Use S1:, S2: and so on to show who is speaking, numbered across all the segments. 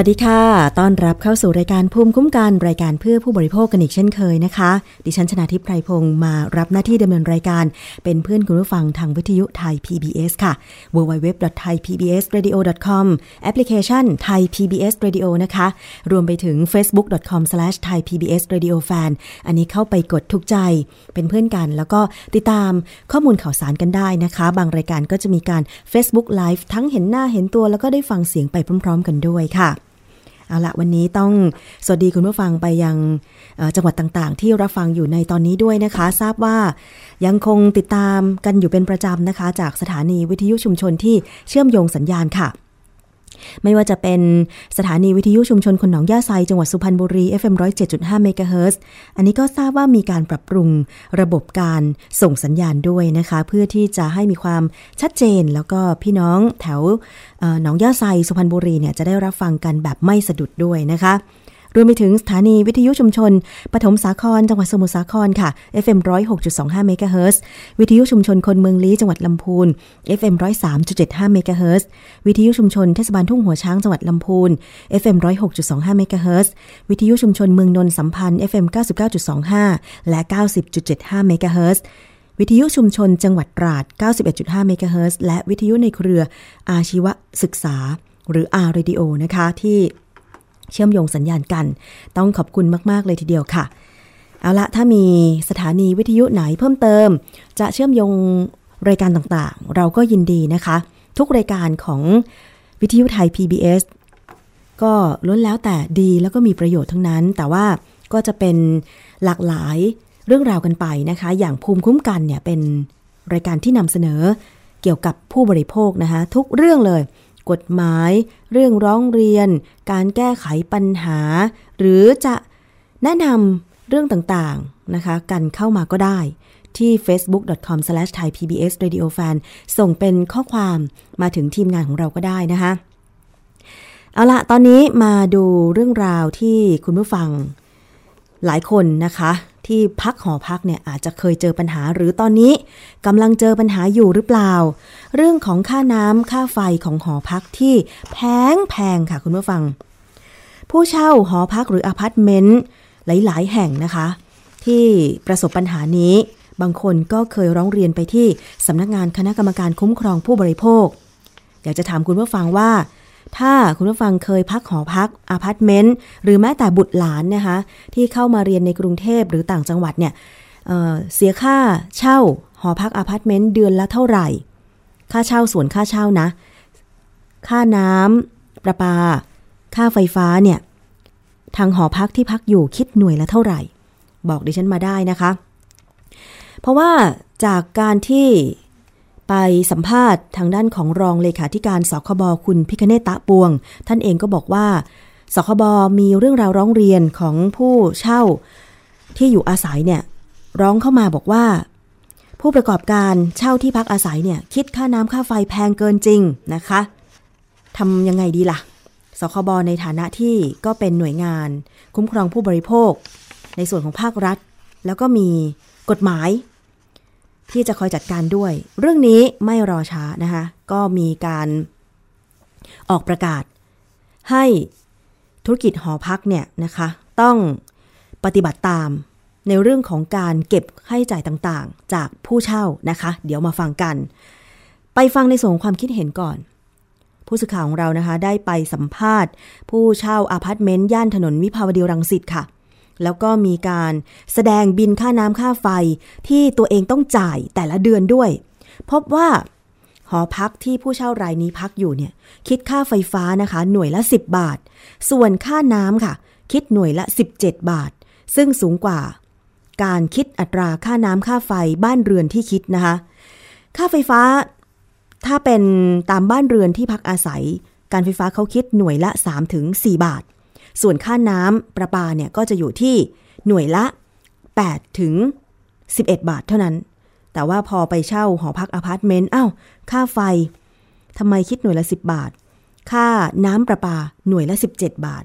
S1: วัสดีค่ะ ต้อนรับเข้า
S2: สู่รายการภูมิคุ้มกันรายการเพื่อผู้บริโภคกันอีกเช่นเคยนะคะ ดิฉันชนะทิพไพรพงศ์มารับหน้าที่ดำเนินรายการ เป็นเพื่อนคุณผู้ฟังทางวิทยุไทย PBS ค่ะ www.thaipbsradio.com แอปพลิเคชัน Thai PBS Radio นะคะ รวมไปถึง facebook.com/thaipbsradiofan อันนี้เข้าไปกดทุกใจ เป็นเพื่อนกัน แล้วก็ติดตามข้อมูลข่าวสารกันได้นะคะ บางรายการก็จะมีการ Facebook Live ทั้งเห็นหน้าเห็นตัว แล้วก็ได้ฟังเสียงไปพร้อม ๆ กันด้วยค่ะ เอาละวันนี้ต้องสวัสดีคุณผู้ฟังไปยังจังหวัดต่างๆ ที่รับฟังอยู่ในตอนนี้ด้วยนะคะ ทราบว่ายังคงติดตามกันอยู่เป็นประจำนะคะ จากสถานีวิทยุชุมชนที่เชื่อมโยงสัญญาณค่ะ ไม่ว่าจะเป็นสถานีวิทยุชุมชนคนหนองย่าไซจังหวัดสุพรรณบุรี FM 107.5เมกะเฮิรตซ์อันนี้ก็ทราบว่ามีการปรับปรุงระบบการส่งสัญญาณด้วยนะคะ เพื่อที่จะให้มีความชัดเจน แล้วก็พี่น้องแถวหนองย่าไซสุพรรณบุรีเนี่ยจะได้รับฟังกันแบบไม่สะดุดด้วยนะคะ รวมไปถึงสถานีวิทยุชุมชน ปฐมสาคร จังหวัดสมุทรสาครค่ะ FM 106.25เมกะเฮิรตซ์วิทยุชุมชนคนเมืองลี้จังหวัดลำพูน FM 103.75เมกะเฮิรตซ์วิทยุชุมชนเทศบาลทุ่งหัวช้างจังหวัดลำพูน FM 106.25เมกะเฮิรตซ์วิทยุชุมชนเมืองนนท์สัมพันธ์ FM 99.25 และ 90.75เมกะเฮิรตซ์วิทยุชุมชนจังหวัดตราด 91.5 เมกะเฮิรตซ์และวิทยุในเครืออาชีวศึกษา หรือ R Radio นะคะที่ เชื่อมโยงสัญญาณกัน ต้องขอบคุณมาก ๆ เลยทีเดียวค่ะ เอาละถ้ามีสถานีวิทยุไหนเพิ่มเติม จะเชื่อมโยงรายการต่างๆ เราก็ยินดีนะคะ ทุกรายการของวิทยุไทย PBS ก็ล้วนแล้วแต่ดีแล้วก็มีประโยชน์ทั้งนั้น แต่ว่าก็จะเป็นหลากหลายเรื่องราวกันไปนะคะ อย่างภูมิคุ้มกันเนี่ยเป็นรายการที่นำเสนอเกี่ยวกับผู้บริโภคนะคะ ทุกเรื่องเลย กฎหมาย เรื่องร้องเรียน การแก้ไขปัญหา หรือจะแนะนำเรื่องต่างๆนะคะ กันเข้ามาก็ได้ที่ facebook.com/thaipbsradiofan ส่งเป็นข้อความมาถึงทีมงานของเราก็ได้นะคะ เอาละตอนนี้มาดูเรื่องราวที่คุณผู้ฟังหลายคนนะคะ ที่พักหอพักเนี่ยอาจจะเคยเจอปัญหาหรือตอนนี้กำลังเจอปัญหาอยู่หรือเปล่า เรื่องของค่าน้ำค่าไฟของหอพักที่แพงแพงค่ะคุณผู้ฟัง ผู้เช่าหอพักหรืออพาร์ตเมนต์หลาย ๆ แห่งนะคะ ที่ประสบปัญหานี้ บางคนก็เคยร้องเรียนไปที่สำนักงานคณะกรรมการคุ้มครองผู้บริโภค อยากจะถามคุณผู้ฟังว่า ถ้าคุณผู้ฟังเคยพักหอพักอพาร์ตเมนต์หรือแม้แต่บุตรหลานนะคะที่เข้ามาเรียนในกรุงเทพหรือต่างจังหวัดเนี่ยเสียค่าเช่าหอพักอพาร์ตเมนต์เดือนละเท่าไหร่ ค่าเช่าส่วนค่าเช่านะ ค่าน้ำประปา ค่าไฟฟ้าเนี่ยทางหอพักที่พักอยู่คิดหน่วยละเท่าไหร่ บอกดิฉันมาได้นะคะ เพราะว่าจากการที่ ไปสัมภาษณ์ทางด้านของรองเลขาธิการสคบคุณพิคเนตตะปวง ท่านเองก็บอกว่าสคบมีเรื่องราวร้องเรียนของผู้เช่าที่อยู่อาศัยเนี่ยร้องเข้ามาบอกว่า ผู้ประกอบการเช่าที่พักอาศัยเนี่ยคิดค่าน้ำค่าไฟแพงเกินจริงนะคะทำยังไงดีล่ะสคบในฐานะที่ก็เป็นหน่วยงาน คุ้มครองผู้บริโภค ในส่วนของภาครัฐ แล้วก็มีกฎหมาย ที่จะคอยจัดการด้วย เรื่องนี้ไม่รอช้านะคะก็มีการออกประกาศ ให้ธุรกิจหอพักเนี่ยนะคะต้องปฏิบัติตามในเรื่องของการเก็บค่าใช้จ่ายต่างๆ จากผู้เช่านะคะ เดี๋ยวมาฟังกัน ไปฟังในส่วนของความคิดเห็นก่อน ผู้สื่อข่าวของเรานะคะ ได้ไปสัมภาษณ์ ผู้เช่าอพาร์ตเมนต์ย่านถนนวิภาวดีรังสิตค่ะ แล้วก็มีการแสดงบิลค่าน้ำค่าไฟที่ตัวเองต้องจ่ายแต่ละเดือนด้วย พบว่า หอพักที่ผู้เช่ารายนี้พักอยู่เนี่ย คิดค่าไฟฟ้านะคะ หน่วยละ 10 บาท ส่วนค่าน้ำค่ะ คิดหน่วยละ 17 บาท ซึ่งสูงกว่า การคิดอัตราค่าน้ำค่าไฟบ้านเรือนที่คิดนะคะ ค่าไฟฟ้า ถ้าเป็นตามบ้านเรือนที่พักอาศัย การไฟฟ้าเขาคิดหน่วยละ 3-4ถึง4บาท ส่วนค่าน้ำประปาเนี่ยก็จะอยู่ที่หน่วยละ 8 ถึง 11 บาทเท่านั้น แต่ว่าพอไปเช่าหอพักอพาร์ตเมนต์อ้าวค่าไฟทำไมคิดหน่วยละ 10 บาท ค่าน้ำประปาหน่วยละ 17 บาท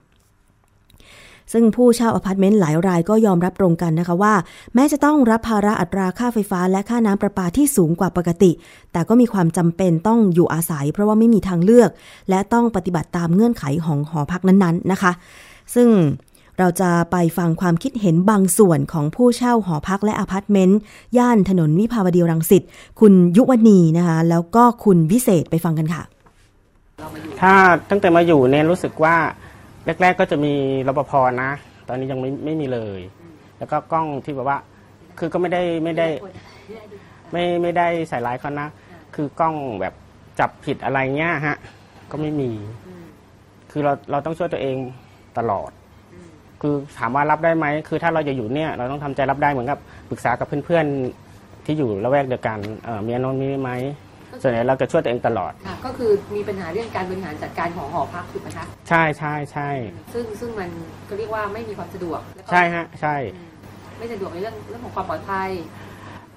S2: ซึ่งผู้เช่าอพาร์ตเมนต์หลายรายก็ยอมรับตรงกันนะคะว่า แม้จะต้องรับภาระอัตราค่าไฟฟ้าและค่าน้ำประปาที่สูงกว่าปกติ แต่ก็มีความจำเป็นต้องอยู่อาศัย เพราะว่าไม่มีทางเลือก และต้องปฏิบัติตามเงื่อนไขของหอพักนั้นๆนะคะ ซึ่งเราจะไปฟังความคิดเห็นบางส่วนของผู้เช่าหอพักและอพาร์ตเมนต์ ย่านถนนวิภาวดีรังสิต คุณยุวณีนะคะ แล้วก็คุณวิเศษไปฟังกันค่ะ
S3: ถ้าตั้งแต่มาอยู่เนี่ยรู้สึกว่า แรก ๆ ก็จะมีรปภนะ ตอนนี้ยังไม่ไม่มีเลย แล้วก็กล้องที่แบบว่า คือก็ไม่ได้ไม่ได้ไม่ไม่ได้ใส่ร้ายเขานะ คือกล้องแบบจับผิดอะไรเงี้ยฮะ ก็ไม่มี คือเราเราต้องช่วยตัวเองตลอด คือถามว่ารับได้ไหม คือถ้าเราจะอยู่เนี่ย เราต้องทำใจรับได้เหมือนกับปรึกษากับเพื่อนๆที่อยู่ละแวกเดียวกันเออมีอนนมีไหม ส่วนใหญ่เราจะช่วยตัวเองตลอด
S4: ค่ะก็คือมีปัญหาเรื่องการบริหารจัดการของหอพักถูกไหมคะ
S3: ใช่ใช่ใช่
S4: ซึ่งซึ่งมันก็เรียกว่าไม่มีความสะดวกแล้วก็
S3: ใช่ฮะใช่
S4: อืมไม่สะดวกในเรื่องเรื่องของความปลอดภัย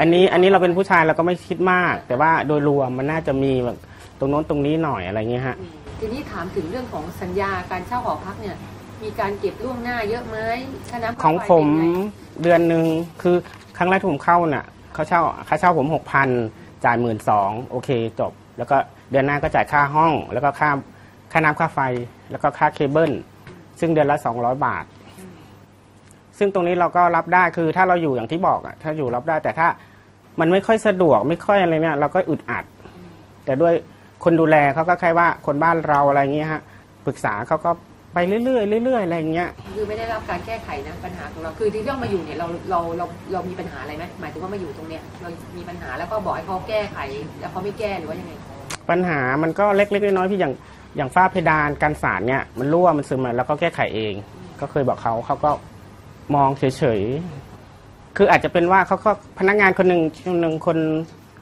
S3: อันนี้อันนี้เราเป็นผู้ชายเราก็ไม่คิดมาก แต่ว่าโดยรวมมันน่าจะมีแบบตรงโน้นตรงนี้หน่อยอะไรเงี้ยฮะ
S4: อืมทีนี้ถามถึงเรื่องของสัญญาการเช่าหอพักเนี่ย มีการเก็บล่วงหน้าเยอะไหมค่าน้ำค่า
S3: ของ
S4: ไฟ
S3: ผม
S4: เป็นไง
S3: เดือนหนึ่งคือครั้งแรกที่ผมเข้าน่ะเขาเช่าค่าเช่าผมหกพัน จ่ายหมื่นสองโอเคจบ แล้วก็เดือนหน้าก็จ่ายค่าห้อง แล้วก็ค่าค่าน้ำค่าไฟ แล้วก็ค่าเคเบิลซึ่งเดือนละสองร้อยบาท ซึ่งตรงนี้เราก็รับได้คือถ้าเราอยู่อย่างที่บอกอะถ้าอยู่รับได้แต่ถ้ามันไม่ค่อยสะดวกไม่ค่อยอะไรเนี่ยเราก็อึดอัด แต่ด้วยคนดูแลเขาก็แค่ว่าคนบ้านเราอะไรเงี้ยฮะปรึกษาเขาก็ ไปเรื่อยๆเรื่อยๆอะไรเงี้ย
S4: คือไม่ได้รับการแก้ไขนะปัญหาของเราคือที่ต้องมาอยู่เนี่ยเราเราเราเรามีปัญหาอะไรไหมหมายถึงว่ามาอยู่ตรงเนี้ยเรามีปัญหาแล้วก็บอกให้เขาแก้ไขแล้วเขาไม่แก้หรือว่ายังไง
S3: ปัญหามันก็เล็กๆน้อยๆพี่อย่างอย่างฝ้าเพดานกันสารเนี่ยมันรั่วมันซึมมาแล้วก็แก้ไขเอง ก็เคยบอกเขาเขาก็มองเฉยๆคืออาจจะเป็นว่าเขาก็พนักงานคนหนึ่งคนหนึ่งคน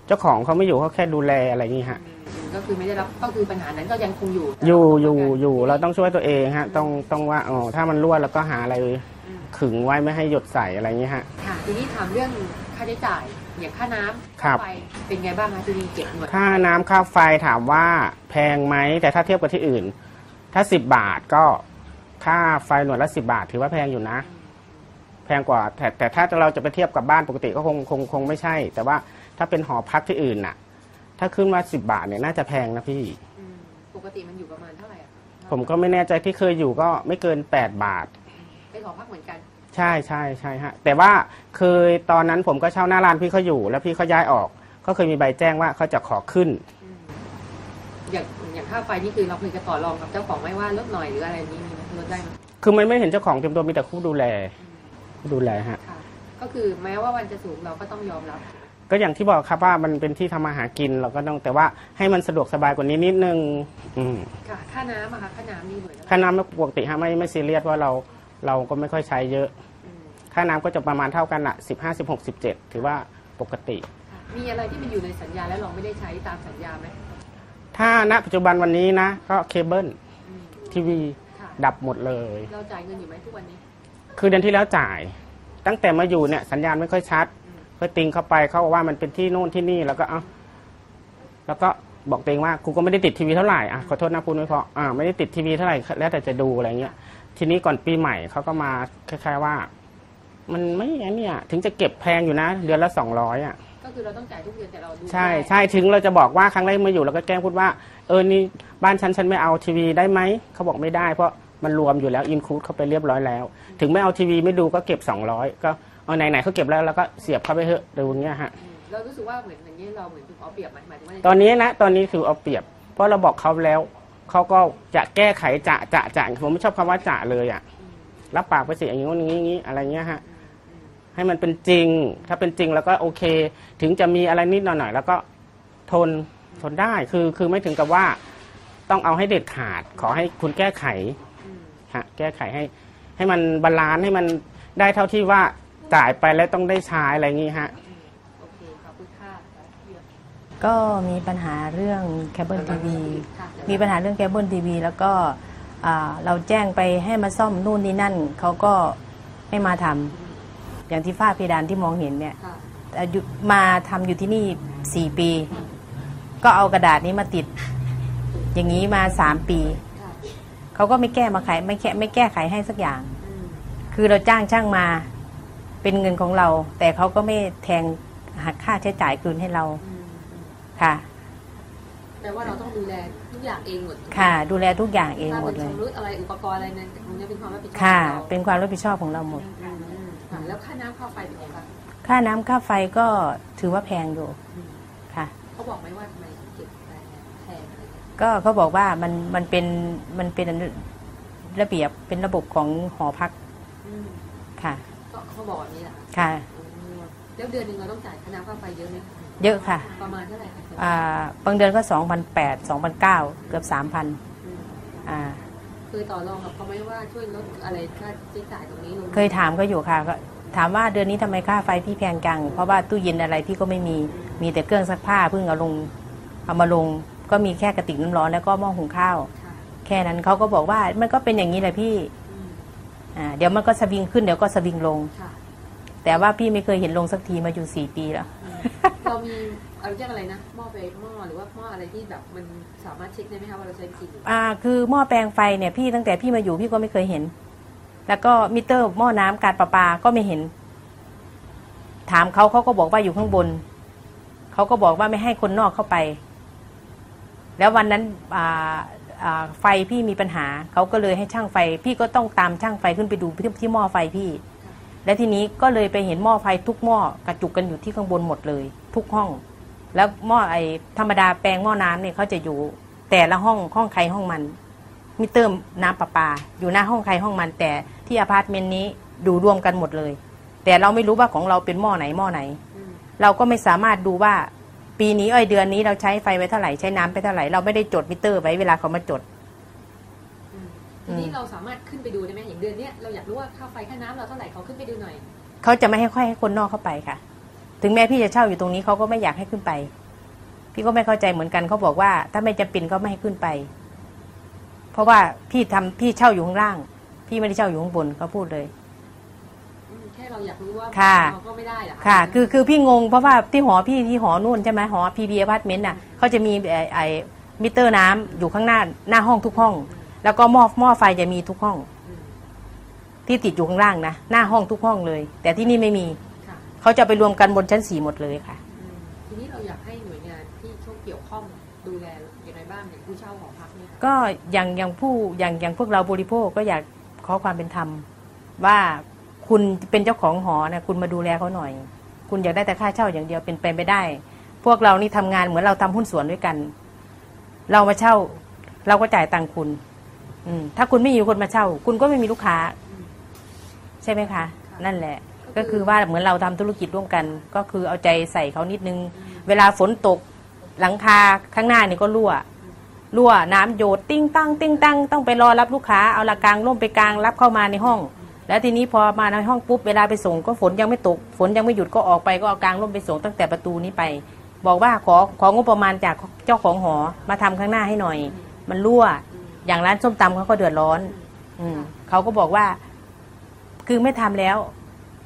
S3: เจ้าของเขาไม่อยู่เขาแค่ดูแลอะไรอย่างนี้ฮะ
S4: อืม ก็คือไม่ได้รับก็คือปัญหานั้นก็ยังคงอยู่
S3: อยู่อยู่อยู่เราต้องช่วยตัวเองฮะต้องต้องว่าอ๋อถ้ามันรั่วแล้วก็หาอะไรขึงไว้ไม่ให้หยดใส่อะไรอย่างนี้ฮะ
S4: ค่ะทีนี้ถามเรื่องค่าใช้จ่ายอย่างค่าน้ำ
S3: ครับ
S4: ไฟเป็นไงบ้างคะที่นี่เก็บหน่วย
S3: ค่าน้ำค่าไฟถามว่าแพงไหมแต่ถ้าเทียบกับที่อื่น ถ้าสิบบาทก็ค่าไฟหน่วยละสิบาท ถือว่าแพงอยู่นะ แพงกว่าแต่แต่ถ้าเราจะไปเทียบกับบ้านปกติก็คงคงคงไม่ใช่ แต่ว่าถ้าเป็นหอพักที่อื่นน่ะ ถ้าขึ้นมาสิบาทเนี่ยน่าจะแพงนะพี่
S4: อืมปกติมันอยู่ประมาณเท่าไหร่อะ
S3: ผมก็ไม่แน่ใจที่เคยอยู่ก็ไม่เกินแปดบาท
S4: เป็นหอพักเหมือนกัน
S3: ใช่ใช่ใช่ฮะแต่ว่าเคยตอนนั้นผมก็เช่าหน้าร้านพี่เขาอยู่ แล้วพี่เขาย้ายออก ก็เคยมีใบแจ้งว่าเขาจะขอขึ้น
S4: อืมอย่างอย่างค่าไฟนี่คือเราเคยจะต่อรองกับเจ้าของไหมว่าลดหน่อยหรืออะไรนี้มีไหมลดได้ไหม
S3: คือมันไม่เห็นเจ้าของเต็มตัวมีแต่ผู้ดูแลผู้ดูแลฮะ
S4: ค่ะ ก็คือแม้ว่าวันจะสูงเราก็ต้องยอมรับ
S3: ก็อย่างที่บอกครับว่ามันเป็นที่ทำมาหากินเราก็ต้องแต่ว่าให้มันสะดวกสบายกว่านี้นิดนึงอืม
S4: ค่ะค่าน้ำอะค่ะค่าน้ำนี่หน่วยละ
S3: ค่าน้ำปกติฮะไม่ไม่ซีเรียสว่าเราเราก็ไม่ค่อยใช้เยอะ
S4: อืม
S3: ค่าน้ำก็จะประมาณเท่ากันอะสิบห้าสิบหกสิบเจ็ดถือว่าปกติ
S4: ค่ะมีอะไรที่มันอยู่ในสัญญาแล้วเราไม่ได้ใช้ตามสัญญาไหม
S3: ถ้าณปัจจุบันวันนี้นะ ก็เคเบิล
S4: อืม
S3: ทีวี
S4: ค่ะ
S3: ดับหมดเลย
S4: เราจ่ายเงินอยู่ไหมทุกวันนี้
S3: คือเดือนที่แล้วจ่าย ตั้งแต่มาอยู่เนี่ยสัญญาณไม่ค่อยชัด
S4: อืม
S3: ก็ติงเข้าไปเขาบอกว่ามันเป็นที่โน่นที่นี่แล้วก็เอ้าแล้วก็บอกตัวเองว่ากูก็ไม่ได้ติดทีวีเท่าไหร่อะขอโทษนะพูดไม่เพราะอ่าไม่ได้ติดทีวีเท่าไหร่แล้วแต่จะดูอะไรเงี้ย ทีนี้ก่อนปีใหม่เขาก็มาคล้ายๆว่า มันไม่อันเนี่ย ถึงจะเก็บแพงอยู่นะเดือนละสองร้อยอะ
S4: ก็คือเราต้องจ่ายทุกเดือนแต่เราดู
S3: ใช่
S4: ไม่ได้
S3: ใช่ถึงเราจะบอกว่าครั้งแรกมาอยู่เราก็แกล้งพูดว่าเออนี่บ้านฉันฉันไม่เอาทีวีได้ไหมเขาบอกไม่ได้เพราะมันรวมอยู่แล้วอินคลูดเข้าไปเรียบร้อยแล้ว ถึงไม่เอาทีวีไม่ดูก็เก็บ200ก็ เอาไหนๆเขาเก็บแล้วแล้วก็เสียบเข้าไปเถอะดูเงี้ยฮะ
S4: อืมเรารู้สึกว่าเหมือนอย่างนี้เราเหมือนถูกเอาเปรียบไหมหมายถึงว่า
S3: ตอนนี้นะตอนนี้คือเอาเปรียบ เพราะเราบอกเขาแล้วเขาก็จะแก้ไขจะจะจะผมไม่ชอบคำว่าจะเลยอะ
S4: อืม
S3: รับปากไปสิอย่างนี้อย่างนี้อย่างนี้อะไรเงี้ยฮะ
S4: อืมอืม
S3: ให้มันเป็นจริง ถ้าเป็นจริงแล้วก็โอเค ถึงจะมีอะไรนิดหน่อยๆแล้วก็ทนทนได้คือคือไม่ถึงกับว่าต้องเอาให้เด็ดขาด ขอให้คุณแก้ไข
S4: อืม
S3: ฮะแก้ไขให้ ให้มัน balance ให้มันได้เท่าที่ว่า จ่ายไปแล้วต้องได้ใช้อะไรอย่างงี้ฮะ
S4: อืมโอเคขอบคุณค่ะ
S5: ก็มีปัญหาเรื่องเคเบิลทีวี
S4: ค่ะ
S5: มีปัญหาเรื่องเคเบิลทีวีแล้วก็อ่าเราแจ้งไปให้มาซ่อมนู่นนี่นั่นเขาก็ไม่มาทำอย่างที่ฝ้าเพดานที่มองเห็นเนี่ย
S4: ค่ะ
S5: อายุมาทำอยู่ที่นี่สี่ปี ก็เอากระดาษนี้มาติด อย่างนี้มาสามปี
S4: ค่ะ
S5: เขาก็ไม่แก้มาไขไม่แก้ไม่แก้ไขให้สักอย่าง
S4: อืม
S5: คือเราจ้างช่างมา เป็นเงินของเรา แต่เขาก็ไม่แทงหักค่าใช้จ่ายคืนให้เรา
S4: อืมอืม
S5: ค่ะ
S4: แปลว่าเราต้องดูแลทุกอย่างเองหมดถูกไหม
S5: ค่ะ ดูแลทุกอย่างเอง
S4: ถ้า
S5: หม
S4: เป็
S5: ด
S4: น
S5: เลย
S4: ชำรุดอะไรอุปกรณ์อะไรนั้นมันจะเป็นความรับผิดชอบ
S5: ค่ะ
S4: ของเรา
S5: เป็นความรับผิดชอบของเราหมด
S4: อืมอืมค่ะแล้วค่าน้ำค่าไฟเป็นไงบ้าง
S5: ค่าน้ำค่าไฟก็ถือว่าแพงอยู่
S4: อืม
S5: ค่ะ
S4: เขาบอกไหมว่าทำไมถึงเก็บแพงแพงอะไรเงี้ย
S5: ก็เขาบอกว่ามันมันเป็นมันเป็นระเบียบเป็นระบบของหอพัก
S4: อืม
S5: ค่ะ
S4: ก็ เขาบอกแบบนี้แหละ
S5: ค่ะ
S4: อืมแล้วเดือนหนึ่งเราต้องจ่ายค่าน้ำค่าไฟเยอะไหม
S5: เยอะค่ะ
S4: ประมาณเท่าไหร่คะ
S5: อ่าบางเดือนก็สองพันแปดสองพันเก้าเกือบสามพัน
S4: อืม
S5: อ่า
S4: เคยต่อรองกับเขาไหมว่าช่วยลดอะไรค่าใช้จ่ายตรงนี้ลง
S5: เคยถามก็อยู่ค่ะก็ถามว่าเดือนนี้ทำไมค่าไฟพี่แพงจัง เพราะว่าตู้เย็นอะไรพี่ก็ไม่มีมีแต่เครื่องซักผ้าเพิ่งเอาลงเอามาลง ก็มีแค่กระติกน้ำร้อนแล้วก็หม้อหุงข้าว
S4: ค่ะ
S5: แค่นั้นเขาก็บอกว่ามันก็เป็นอย่างนี้แหละพี่
S4: อืม
S5: อ่า เดี๋ยวมันก็สวิงขึ้นเดี๋ยวก็สวิงลง
S4: ค่ะ
S5: แต่ว่าพี่ไม่เคยเห็นลงสักทีมาอยู่สี่ปีแล้ว
S4: อืมเรามีเอาเรียกอะไรนะหม้อไปหม้อหรือว่าหม้ออะไรที่แบบมันสามารถเช็คได้ไหมคะว่าเราใช้วิธีไหน
S5: อ่าคือหม้อแปลงไฟเนี่ยพี่ตั้งแต่พี่มาอยู่พี่ก็ไม่เคยเห็น แล้วก็มิเตอร์หม้อน้ำการประปาก็ไม่เห็น ถามเขาเขาก็บอกว่าอยู่ข้างบนเขาก็บอกว่าไม่ให้คนนอกเข้าไป แล้ววันนั้นอ่าอ่า ไฟพี่มีปัญหาเขาก็เลยให้ช่างไฟ พี่ก็ต้องตามช่างไฟขึ้นไปดูที่ที่หม้อไฟพี่ และทีนี้ก็เลยไปเห็นหม้อไฟทุกหม้อกระจุกกันอยู่ที่ข้างบนหมดเลย ทุกห้อง แล้วหม้อไอธรรมดาแปลงหม้อน้ำเนี่ยเขาจะอยู่ แต่ละห้องห้องใครห้องมันมิเตอร์น้ำประปา อยู่หน้าห้องใครห้องมัน แต่ที่อพาร์ตเมนต์นี้ดูรวมกันหมดเลย แต่เราไม่รู้ว่าของเราเป็นหม้อไหนหม้อไหน เราก็ไม่สามารถดูว่า ปีนี้เอ้ยเดือนนี้เราใช้ไฟไว้เท่าไหร่ใช้น้ำไปเท่าไหร่เราไม่ได้จดมิเตอร์ไว้เวลาเขามาจด
S4: อืมทีนี้เราสามารถขึ้นไปดูได้ไหมอย่างเดือนเนี้ยเราอยากรู้ว่าค่าไฟค่าน้ำเราเท่าไหร่เขาขึ้นไปดูหน่อย
S5: เขาจะไม่ให้ค่อยให้คนนอกเข้าไปค่ะ ถึงแม้พี่จะเช่าอยู่ตรงนี้เขาก็ไม่อยากให้ขึ้นไป พี่ก็ไม่เข้าใจเหมือนกันเขาบอกว่า ถ้าไม่จำเป็นก็ไม่ให้ขึ้นไป เพราะว่าพี่ทำพี่เช่าอยู่ข้างล่าง พี่ไม่ได้เช่าอยู่ข้างบนเขาพูดเลย
S4: อืมแค่เราอยากรู้ว่า
S5: ค่ะ
S4: เราก็ไม่ได้เหรอ
S5: ค่ะ คือคือพี่งงเพราะว่าที่หอพี่ที่หอนู่นใช่ไหมหอพีบีอพาร์ตเมนต์น่ะเขาจะมีไอไอมิเตอร์น้ำอยู่ข้างหน้าหน้าห้องทุกห้อง แล้วก็หม้อหม้อไฟจะมีทุกห้อง
S4: อืม
S5: ที่ติดอยู่ข้างล่างนะหน้าห้องทุกห้องเลย แต่ที่นี่ไม่มี
S4: ค่ะ
S5: เขาจะไปรวมกันบนชั้นสี่หมดเลยค่ะ
S4: อืมทีนี้เราอยากให้หน่วยงานที่เขาเกี่ยวข้องดูแลอย่างไรบ้างอย่างผู้เช่าหอพักเนี่ยค่ะ
S5: ก็อย่างอย่างผู้อย่างอย่างพวกเราบริโภคก็อยากขอความเป็นธรรมว่า คุณเป็นเจ้าของหอนะคุณมาดูแลเขาหน่อย คุณอยากได้แต่ค่าเช่าอย่างเดียวเป็นไปไม่ได้ พวกเรานี่ทำงานเหมือนเราทำหุ้นส่วนด้วยกัน เรามาเช่า เราก็จ่ายตังคุณ อืมถ้าคุณไม่มีคนมาเช่า คุณก็ไม่มีลูกค้า ใช่ไหมคะ นั่นแหละ ก็คือว่าเหมือนเราทำธุรกิจร่วมกัน ก็คือเอาใจใส่เขานิดนึง เวลาฝนตกหลังคาข้างหน้านี่ก็รั่วรั่วน้ำโยดติ้งตั้งติ้งตั้งต้องไปรอรับลูกค้าเอาละกางร่มไปกางรับเข้ามาในห้อง แล้วทีนี้พอมาในห้องปุ๊บเวลาไปส่งก็ฝนยังไม่ตก ฝนยังไม่หยุดก็ออกไปก็เอากางร่มไปส่งตั้งแต่ประตูนี้ไป บอกว่าขอของบประมาณจากเจ้าของหอมาทำข้างหน้าให้หน่อย มันรั่ว อย่างร้านส้มตำเขาก็เดือดร้อน อืมเขาก็บอกว่า คือไม่ทำแล้ว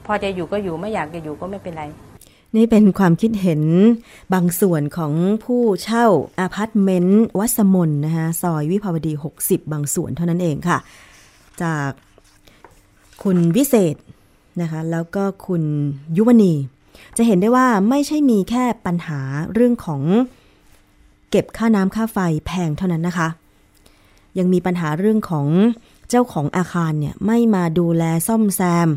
S5: พอจะอยู่ก็อยู่ไม่อยากจะอยู่ก็ไม่เป็นไร
S2: นี่เป็นความคิดเห็นบางส่วนของผู้เช่าอาพาร์ตเมนต์วัสมนนะคะซอยวิภาวดี 60 บางส่วนเท่านั้นเองค่ะ จาก คุณวิเศษนะคะแล้วก็คุณยุวณี จะเห็นได้ว่าไม่ใช่มีแค่ปัญหาเรื่องของเก็บค่าน้ำค่าไฟแพงเท่านั้นนะคะ ยังมีปัญหาเรื่องของเจ้าของอาคารเนี่ยไม่มาดูแลซ่อมแซม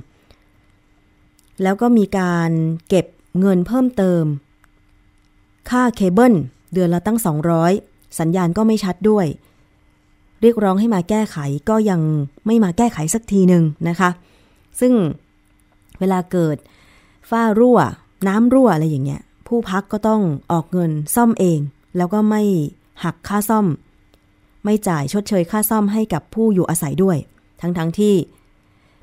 S2: แล้วก็มีการเก็บเงินเพิ่มเติม ค่าเคเบิลเดือนละตั้ง 200 สัญญาณก็ไม่ชัดด้วย เรียกร้องให้มาแก้ไขก็ยังไม่มาแก้ไขสักทีหนึ่งนะคะ ซึ่งเวลาเกิดฝ้ารั่ว น้ำรั่วอะไรอย่างเงี้ย ผู้พักก็ต้องออกเงินซ่อมเอง แล้วก็ไม่หักค่าซ่อม ไม่จ่ายชดเชยค่าซ่อมให้กับผู้อยู่อาศัยด้วย ทั้งๆทที่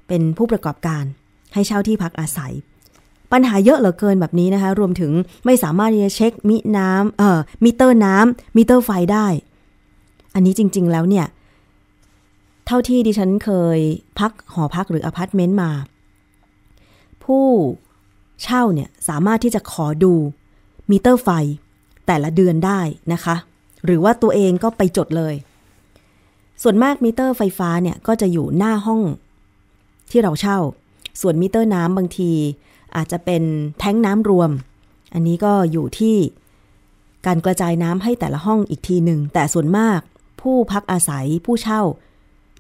S2: เป็นผู้ประกอบการให้เช่าที่พักอาศัย ปัญหาเยอะเหลือเกินแบบนี้นะคะ รวมถึงไม่สามารถที่จะเช็คมิน้ำเอ่อมิเตอร์น้ำมิเตอร์ไฟได้ อันนี้จริง ๆ แล้วเนี่ย เท่าที่ดิฉันเคยพักหอพักหรืออพาร์ตเมนต์มา ผู้เช่าเนี่ยสามารถที่จะขอดูมิเตอร์ไฟแต่ละเดือนได้นะคะ หรือว่าตัวเองก็ไปจดเลย ส่วนมากมิเตอร์ไฟฟ้าเนี่ยก็จะอยู่หน้าห้องที่เราเช่า ส่วนมิเตอร์น้ำบางที อาจจะเป็นแท็งก์น้ำรวม อันนี้ก็อยู่ที่การกระจายน้ำให้แต่ละห้องอีกทีหนึ่ง แต่ส่วนมาก ผู้พักอาศัยผู้เช่า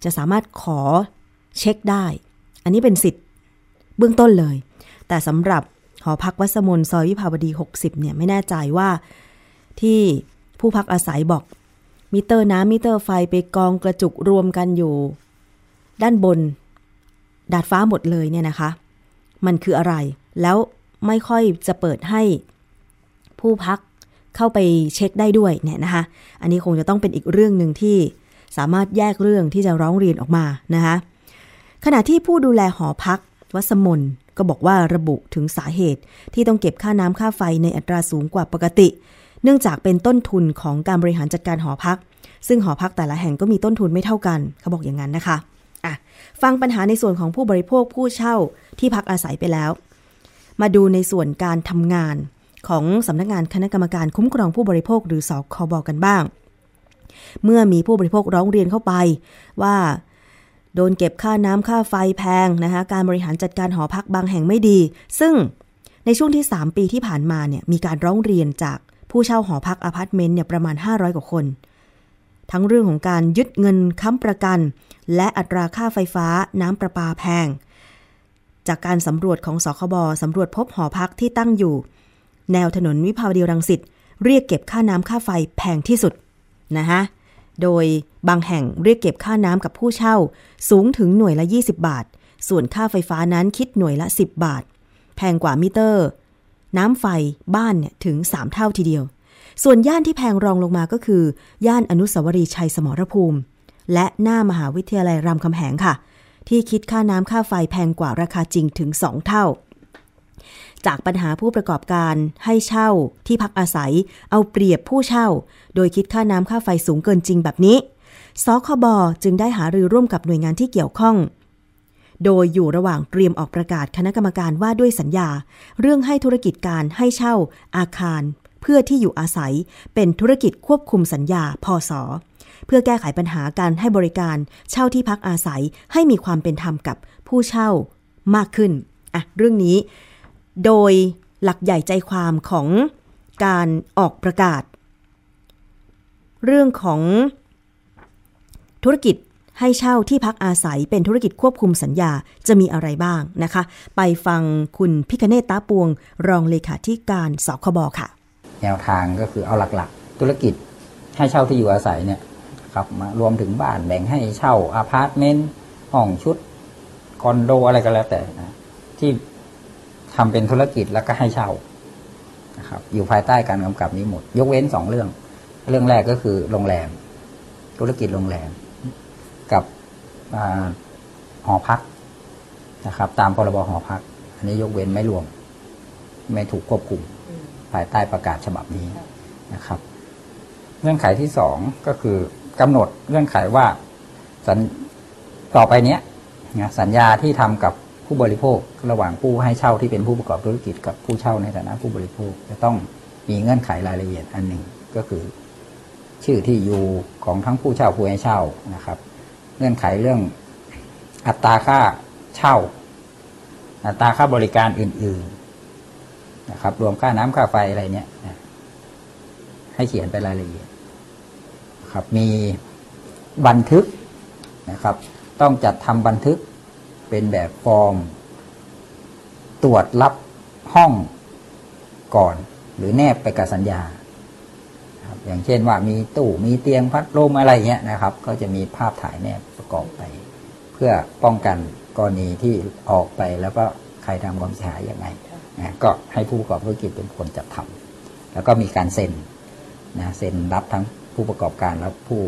S2: จะสามารถขอเช็คได้ อันนี้เป็นสิทธิ์เบื้องต้นเลย แต่สำหรับหอพักวัสมนซอยวิภาวดี 60 เนี่ยไม่แน่ใจว่าที่ผู้พักอาศัยบอก มิเตอร์น้ำมิเตอร์ไฟไปกองกระจุกรวมกันอยู่ ด้านบน ดาดฟ้าหมดเลยเนี่ยนะคะ มันคืออะไร แล้วไม่ค่อยจะเปิดให้ผู้พัก เข้าไปเช็คได้ด้วยเนี่ยนะคะ อันนี้คงจะต้องเป็นอีกเรื่องหนึ่งที่สามารถแยกเรื่องที่จะร้องเรียนออกมานะคะ ขณะที่ผู้ดูแลหอพักวัสมนก็บอกว่าระบุถึงสาเหตุที่ต้องเก็บค่าน้ำค่าไฟในอัตราสูงกว่าปกติ เนื่องจากเป็นต้นทุนของการบริหารจัดการหอพัก ซึ่งหอพักแต่ละแห่งก็มีต้นทุนไม่เท่ากัน เขาบอกอย่างนั้นนะคะอะฟังปัญหาในส่วนของผู้บริโภคผู้เช่าที่พักอาศัยไปแล้ว มาดูในส่วนการทำงาน ของสำนักงานคณะกรรมการคุ้มครองผู้บริโภคหรือสคบกันบ้าง เมื่อมีผู้บริโภคร้องเรียนเข้าไปว่าโดนเก็บค่าน้ำค่าไฟแพงนะคะการบริหารจัดการหอพักบางแห่งไม่ดี ซึ่งในช่วงที่ 3 ปีที่ผ่านมาเนี่ยมีการร้องเรียนจากผู้เช่าหอพักอพาร์ตเมนต์เนี่ยประมาณ 500 กว่าคน ทั้งเรื่องของการยึดเงินค้ำประกัน และอัตราค่าไฟฟ้าน้ำประปาแพง จากการสำรวจของสคบสำรวจพบหอพักที่ตั้งอยู่ แนวถนนวิภาวดีรังสิตเรียกเก็บค่าน้ำค่าไฟแพงที่สุดนะคะโดยบางแห่งเรียกเก็บค่าน้ำกับผู้เช่า สูงถึงหน่วยละ 20 บาท ส่วนค่าไฟฟ้านั้นคิดหน่วยละ 10 บาท แพงกว่ามิเตอร์ น้ำไฟบ้านเนี่ยถึง 3 เท่าทีเดียว ส่วนย่านที่แพงรองลงมาก็คือ ย่านอนุสาวรีย์ชัยสมรภูมิ และหน้ามหาวิทยาลัยรามคำแหงค่ะ ที่คิดค่าน้ำค่าไฟแพงกว่าราคาจริงถึง 2 เท่า จากปัญหาผู้ประกอบการให้เช่าที่พักอาศัย เอาเปรียบผู้เช่า โดยคิดค่าน้ำค่าไฟสูงเกินจริงแบบนี้ สคบจึงได้หารือร่วมกับหน่วยงานที่เกี่ยวข้อง โดยอยู่ระหว่างเตรียมออกประกาศคณะกรรมการว่าด้วยสัญญา เรื่องให้ธุรกิจการให้เช่า อาคาร เพื่อที่อยู่อาศัย เป็นธุรกิจควบคุมสัญญา พศเพื่อแก้ไขปัญหาการให้บริการเช่าที่พักอาศัยให้มีความเป็นธรรมกับผู้เช่ามากขึ้น อะ เรื่องนี้ โดยหลักใหญ่ใจความของการออกประกาศ เรื่องของธุรกิจให้เช่าที่พักอาศัยเป็นธุรกิจควบคุมสัญญาจะมีอะไรบ้างนะคะ ไปฟังคุณพิคเนตตาปวง รองเลขาธิการสคบค่ะ
S6: แนวทางก็คือเอาหลักๆ ธุรกิจให้เช่าที่อยู่อาศัยเนี่ยครับมารวมถึงบ้านแบ่งให้เช่าอาพาร์ตเมนต์ห้องชุดคอนโดอะไรก็แล้วแต่นะที่ ทำเป็นธุรกิจแล้วก็ให้เช่านะครับ อยู่ภายใต้การกำกับนี้หมด ยกเว้นสองเรื่อง เรื่องแรกก็คือโรงแรม ธุรกิจโรงแรม กับอหอพักนะครับ ตามพรบหอพัก อันนี้ยกเว้นไม่รวม ไม่ถูกควบคุม ภายใต้ประกาศฉบับนี้นะครับ เงื่อนไขที่สองก็คือกำหนดเงื่อนไขว่าสัญต่อไปเนี้ยสัญญาที่ทำกับ ผู้บริโภคระหว่างผู้ให้เช่าที่เป็นผู้ประกอบธุรกิจกับผู้เช่าในฐานะผู้บริโภค จะต้องมีเงื่อนไขรายละเอียดอันหนึ่งก็คือ ชื่อที่อยู่ของทั้งผู้เช่าผู้ให้เช่านะครับ เงื่อนไขเรื่องอัตราค่าเช่า อัตราค่าบริการอื่น ๆนะครับ รวมค่าน้ำค่าไฟอะไรเนี่ยให้เขียนเป็นรายละเอียดครับมีบันทึกนะครับ ต้องจัดทำบันทึก เป็นแบบฟอร์ม ตรวจรับห้องก่อน หรือแนบไปกับสัญญาครับอย่างเช่นว่ามีตู้มีเตียงพัดลมอะไรเงี้ยนะครับ ก็จะมีภาพถ่ายแนบประกอบไป เพื่อป้องกันกรณีที่ออกไปแล้วก็ใครทำความเสียหายยังไงนะก็ให้ผู้ประกอบธุรกิจเป็นคนจัดทำแล้วก็มีการเซ็นนะเซ็นรับทั้งผู้ประกอบการและผู้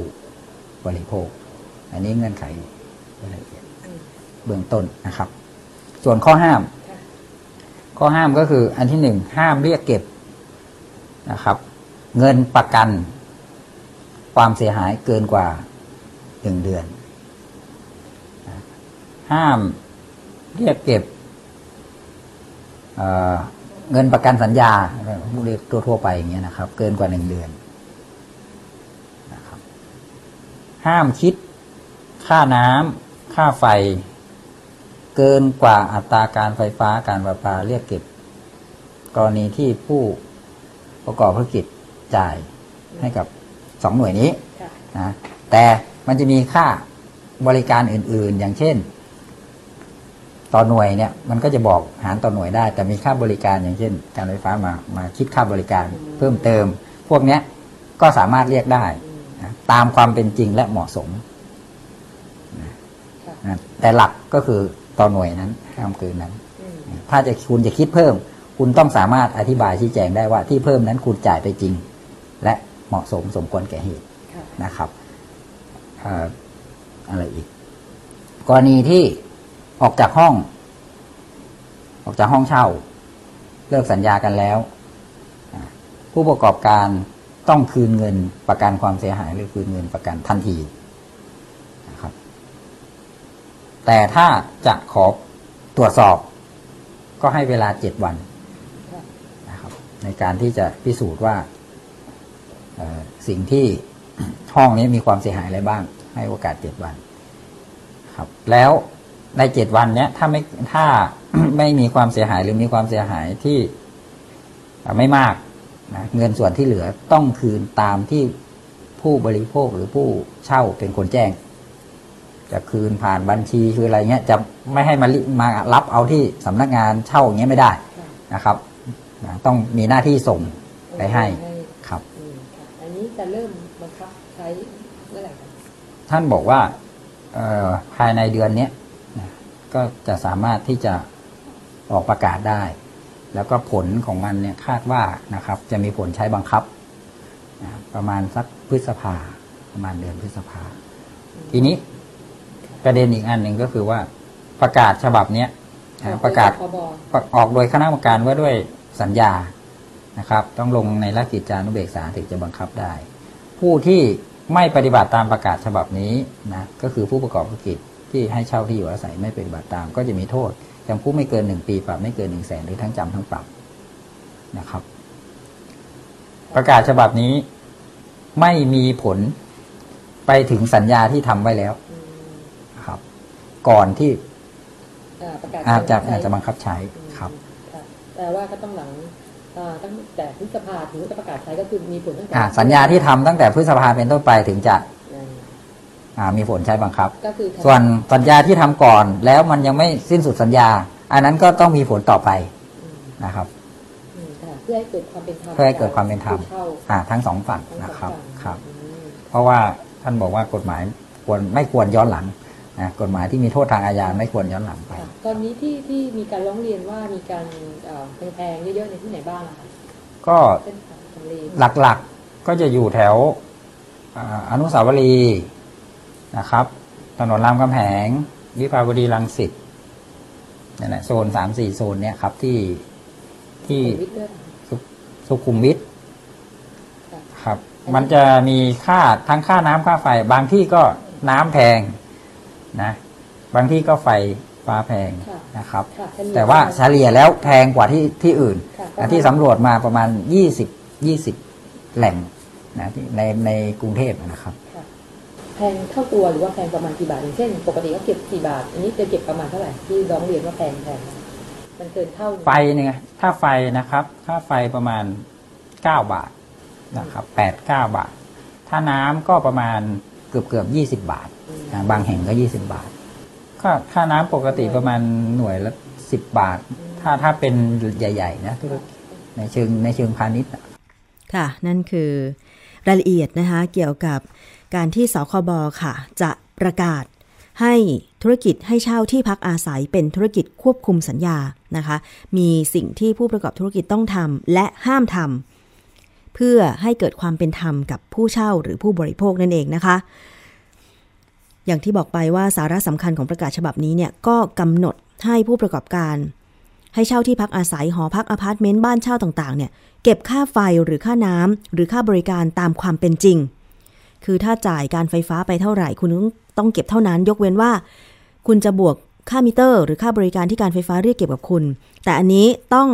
S6: บริโภค อันนี้เงื่อนไขรายละเอียด เบื้องต้นนะครับ ส่วนข้อห้าม ข้อห้ามก็คืออันที่หนึ่งห้ามเรียกเก็บนะครับ เงินประกันความเสียหายเกินกว่าหนึ่งเดือน ห้ามเรียกเก็บเเงินประกันสัญญาเรียกทั่วๆไปอย่างเงี้ยนะครับ เกินกว่าหนึ่งเดือนนะครับ ห้ามคิด ค่าน้ำค่าไฟ เกินกว่าอัตราการไฟฟ้าการประปาเรียกเก็บ กรณีที่ผู้ประกอบธุรกิจจ่ายให้กับสองหน่วยนี้นะแต่มันจะมีค่าบริการอื่น ๆ อย่างเช่น ต่อหน่วยเนี่ย มันก็จะบอกหารต่อหน่วยได้ แต่มีค่าบริการอย่างเช่น การไฟฟ้ามามาคิดค่าบริการเพิ่มเติม พวกเนี้ยก็สามารถเรียกได้นะตามความเป็นจริงและเหมาะสมนะนะแต่หลักก็คือ ต่อหน่วยนั้นห้ามเกินนั้น ถ้าจะคุณจะคิดเพิ่ม คุณต้องสามารถอธิบายชี้แจงได้ว่าที่เพิ่มนั้นคุณจ่ายไปจริง และเหมาะสมสมควรแก่เหตุนะครับเอ่ออะไรอีก กรณีที่ออกจากห้อง ออกจากห้องเช่า เลิกสัญญากันแล้วอ่าผู้ผู้ประกอบการต้องคืนเงินประกันความเสียหายหรือคืนเงินประกันทันทีนะครับ แต่ถ้าจะขอตรวจสอบ ก็ให้เวลาเจ็ดวันนะครับ ในการที่จะพิสูจน์ว่าสิ่งที่ห้องนี้มีความเสียหายอะไรบ้าง ให้โอกาสเจ็ดวัน ครับ แล้วในเจ็ดวันเนี้ยถ้าไม่ถ้าไม่มีความเสียหายหรือมีความเสียหายที่ไม่มากนะเงินส่วนที่เหลือต้องคืนตามที่ผู้บริโภคหรือผู้เช่าเป็นคนแจ้ง จะคืนผ่านบัญชีคืออะไรเงี้ยจะไม่ให้มาริมารับเอาที่สำนักงานเช่าอย่างเงี้ยไม่ได้นะครับนะต้องมีหน้าที่ส่งไปให้ครับ
S4: อืมค่ะอันนี้จะเริ่มบังคับใช้เมื่อไหร่คะ
S6: ท่านบอกว่าเอ่อภายในเดือนเนี้ยนะก็จะสามารถที่จะออกประกาศได้ แล้วก็ผลของมันเนี่ยคาดว่านะครับ จะมีผลใช้บังคับนะประมาณสักพฤษภาประมาณเดือนพฤษภาทีนี้ ประเด็นอีกอันหนึ่งก็คือว่าประกาศฉบับเนี้ยนะประกาศ
S4: พบ
S6: ประออกโดยคณะกรรมการว่าด้วยสัญญานะครับ ต้องลงในราชกิจจานุเบกษาถึงจะบังคับได้ ผู้ที่ไม่ปฏิบัติตามประกาศฉบับนี้นะก็คือผู้ประกอบธุรกิจที่ให้เช่าที่อยู่อาศัยไม่ปฏิบัติตาม ก็จะมีโทษจำคุกไม่เกินหนึ่งปีปรับไม่เกินหนึ่งแสนหรือทั้งจำทั้งปรับนะครับ ประกาศฉบับนี้ไม่มีผลไปถึงสัญญาที่ทำไว้แล้ว
S4: อืม
S6: นะครับ ก่อนที่
S4: อ่าประกาศ
S6: อาจจะ
S4: ใช้
S6: อาจจะบังคับใช้ครับ
S4: ค่ะแต่ว่าก็ต้องหลังอ่าตั้งแต่พฤษภาถึงจะประกาศใช้ก็คือมีผลตั้งแต่
S6: อ่าสัญญาที่ทำตั้งแต่พฤษภาเป็นต้นไปถึงจะ
S4: อืม
S6: อ่ามีผลใช้บังคับ
S4: ก็คือ
S6: ส่วนสัญญาที่ทำก่อนแล้วมันยังไม่สิ้นสุดสัญญา อันนั้นก็ต้องมีผลต่อไป
S4: อืม
S6: นะครับ
S4: อืมค่ะเพื่อให้เกิดความเป็นธรรม
S6: เพื่อให้เกิดความเป็นธรรม
S4: ผู้เช่า
S6: อ่าทั้งสองฝั่ง
S4: ทั้งสอง
S6: นะครับ
S4: ฝั่ง
S6: ครับ
S4: อืม
S6: เพราะว่าท่านบอกว่ากฎหมายควรไม่ควรย้อนหลัง นะกฎหมายที่มีโทษทางอาญาไม่ควรย้อนหลังไป
S4: ค่ะตอนนี้ที่ที่มีการร้องเรียนว่ามีการเอ่อแพงๆเยอะๆในที่ไหนบ้างอะคะ
S6: ก็
S4: เส้นทางทำเล
S6: หลักๆก็จะอยู่แถวอ่าอนุสาวรีย์นะครับ ถนนรามคำแหง วิภาวดีรังสิตนั่นแหละโซนสามสี่โซนเนี่ยครับที่ที่
S4: วิทย์ด้วยค่ะ
S6: สุขุมวิท
S4: ค่ะ
S6: ครับ มันจะมีค่าทั้งค่าน้ำค่าไฟ บางที่ก็น้ำแพง นะบางที่ก็ไฟฟ้าแพง
S4: ค่ะ
S6: นะครับ
S4: ค่ะเฉลี่ย
S6: แต่ว่าเฉลี่ยแล้วแพงกว่าที่ที่อื่น
S4: ค่ะ
S6: อะที่สำรวจมาประมาณยี่สิบยี่สิบแหล่งนะที่ในในกรุงเทพนะครับ
S4: ค่ะแพงเท่าตัวหรือว่าแพงประมาณกี่บาทอย่างเช่น ปกติก็เก็บกี่บาท อันนี้จะเก็บประมาณเท่าไหร่ที่ร้องเรียนว่าแพงแพงมันเกินเท่าหนึ่ง
S6: ไฟเนี่ยถ้าไฟนะครับค่าไฟประมาณเก้าบาทนะครับแปดเก้าบาท ถ้าน้ำก็ประมาณ เกือบเกือบยี่สิบบาทนะบางแห่งก็ยี่สิบบาท ก็ค่าน้ำปกติประมาณหน่วยละสิบบาท ถ้าถ้าเป็นใหญ่ ๆ นะธุรกิจในเชิงในเชิงพาณิชย์อะ
S2: ค่ะ นั่นคือรายละเอียดนะคะเกี่ยวกับการที่สคบค่ะ จะประกาศให้ธุรกิจให้เช่าที่พักอาศัยเป็นธุรกิจควบคุมสัญญานะคะ มีสิ่งที่ผู้ประกอบธุรกิจต้องทำและห้ามทำ เพื่อให้เกิดความเป็นธรรมกับผู้เช่าหรือผู้บริโภคนั่นเองนะคะ อย่างที่บอกไปว่าสาระสำคัญของประกาศฉบับนี้เนี่ยก็กำหนดให้ผู้ประกอบการ ให้เช่าที่พักอาศัยหอพักอพาร์ตเมนต์บ้านเช่าต่างๆเนี่ยเก็บค่าไฟหรือค่าน้ำหรือค่าบริการตามความเป็นจริง คือถ้าจ่ายการไฟฟ้าไปเท่าไหร่ คุณต้องต้องเก็บเท่านั้น ยกเว้นว่า คุณจะบวกค่ามิเตอร์ หรือค่าบริการที่การไฟฟ้าเรียกเก็บกับคุณ แต่อันนี้ต้อง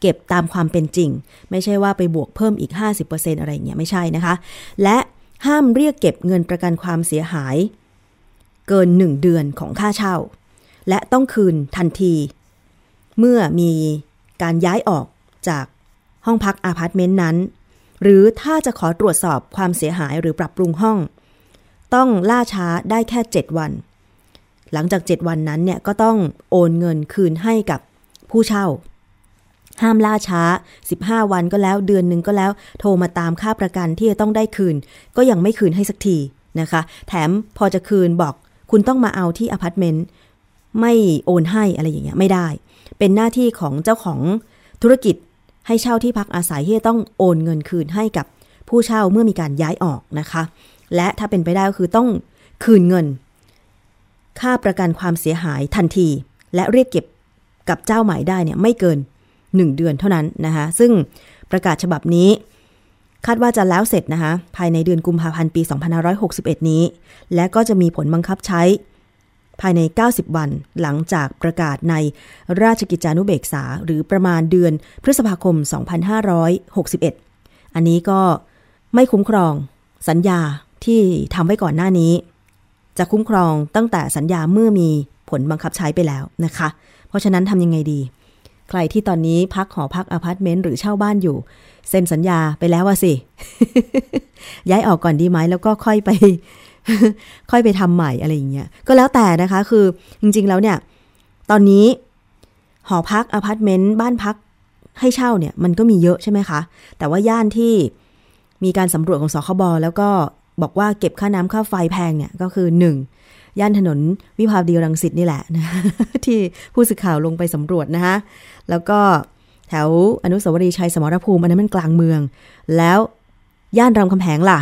S2: เก็บตามความเป็นจริง ไม่ใช่ว่าไปบวกเพิ่มอีก 50%อะไรอย่างเงี้ยไม่ใช่นะคะ และห้ามเรียกเก็บเงินประกันความเสียหาย เกิน 1 เดือนของค่าเช่า และต้องคืนทันที เมื่อมีการย้ายออกจากห้องพักอาพาร์ตเมนต์นั้น หรือถ้าจะขอตรวจสอบความเสียหายหรือปรับปรุงห้อง ต้องล่าช้าได้แค่ 7 วัน หลังจาก 7 วันนั้นเนี่ยก็ต้องโอนเงินคืนให้กับผู้เช่า ห้ามล่าช้า 15 วันก็แล้วเดือนหนึ่งก็แล้ว โทรมาตามค่าประกันที่จะต้องได้คืน ก็ยังไม่คืนให้สักทีนะคะ แถมพอจะคืนบอก คุณต้องมาเอาที่อพาร์ตเมนต์ไม่โอนให้อะไรอย่างเงี้ยไม่ได้ เป็นหน้าที่ของเจ้าของธุรกิจให้เช่าที่พักอาศัยที่จะต้องโอนเงินคืนให้กับผู้เช่าเมื่อมีการย้ายออกนะคะ และถ้าเป็นไปได้ก็คือต้องคืนเงิน ค่าประกันความเสียหายทันที และเรียกเก็บกับเจ้าใหม่ได้เนี่ยไม่เกิน 1 เดือนเท่านั้นนะคะซึ่งประกาศฉบับนี้ คาดว่าจะแล้วเสร็จนะคะภายในเดือนกุมภาพันธ์ปี 2561 นี้ และก็จะมีผลบังคับใช้ ภายใน 90 วันหลังจากประกาศในราชกิจจานุเบกษา หรือประมาณเดือนพฤษภาคม 2561 อันนี้ก็ไม่คุ้มครองสัญญาที่ทำไว้ก่อนหน้านี้ จะคุ้มครองตั้งแต่สัญญาเมื่อมีผลบังคับใช้ไปแล้วนะคะ เพราะฉะนั้นทำยังไงดี ใครที่ตอนนี้พักหอพักอพาร์ตเมนต์หรือเช่าบ้านอยู่ เซ็นสัญญาไปแล้วว่าสิ ย้ายออกก่อนดีไหมแล้วก็ค่อยไป ค่อยไปทำใหม่อะไรอย่างเงี้ยก็แล้วแต่นะคะคือจริงๆแล้วเนี่ย ตอนนี้ หอพักอพาร์ตเมนต์บ้านพักให้เช่าเนี่ยมันก็มีเยอะใช่ไหมคะ แต่ว่าย่านที่มีการสำรวจของสคบแล้วก็บอกว่าเก็บค่าน้ำค่าไฟแพงเนี่ยก็คือหนึ่ง ย่านถนนวิภาวดีรังสิตนี่แหละนะที่ผู้สื่อข่าวลงไปสำรวจนะคะแล้วก็แถวอนุสาวรีย์ชัยสมรภูมิอันนั้นมันกลางเมือง แล้วย่านรามคำแหงล่ะ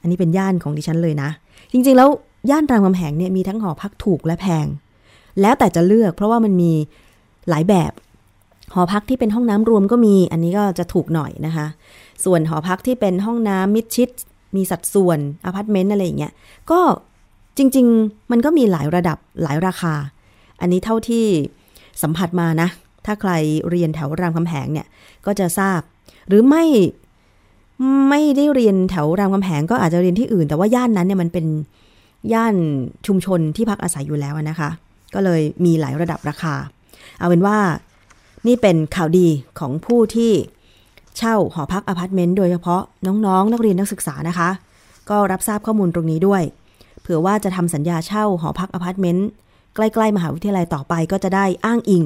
S2: อันนี้เป็นย่านของดิฉันเลยนะ จริงๆแล้วย่านรามคำแหงเนี่ยมีทั้งหอพักถูกและแพง แล้วแต่จะเลือกเพราะว่ามันมีหลายแบบหอพักที่เป็นห้องน้ำรวมก็มี อันนี้ก็จะถูกหน่อยนะคะ ส่วนหอพักที่เป็นห้องน้ำมิดชิด มีสัดส่วนอพาร์ตเมนต์อะไรอย่างเงี้ย ก็ จริง ๆ มันก็มีหลายระดับหลายราคา อันนี้เท่าที่สัมผัสมานะ ถ้าใครเรียนแถวรามคำแหงเนี่ย ก็จะทราบ หรือไม่ไม่ได้เรียนแถวรามคำแหงก็อาจจะเรียนที่อื่น แต่ว่าย่านนั้นเนี่ยมันเป็นย่านชุมชนที่พักอาศัยอยู่แล้วนะคะ ก็เลยมีหลายระดับราคา เอาเป็นว่านี่เป็นข่าวดีของผู้ที่เช่าหอพักอพาร์ตเมนต์โดยเฉพาะน้องๆนักเรียนนักศึกษานะคะ ก็รับทราบข้อมูลตรงนี้ด้วย เผื่อว่าจะทำสัญญาเช่าหอพักอพาร์ตเมนต์ใกล้ๆ มหาวิทยาลัยต่อไปก็จะได้อ้างอิง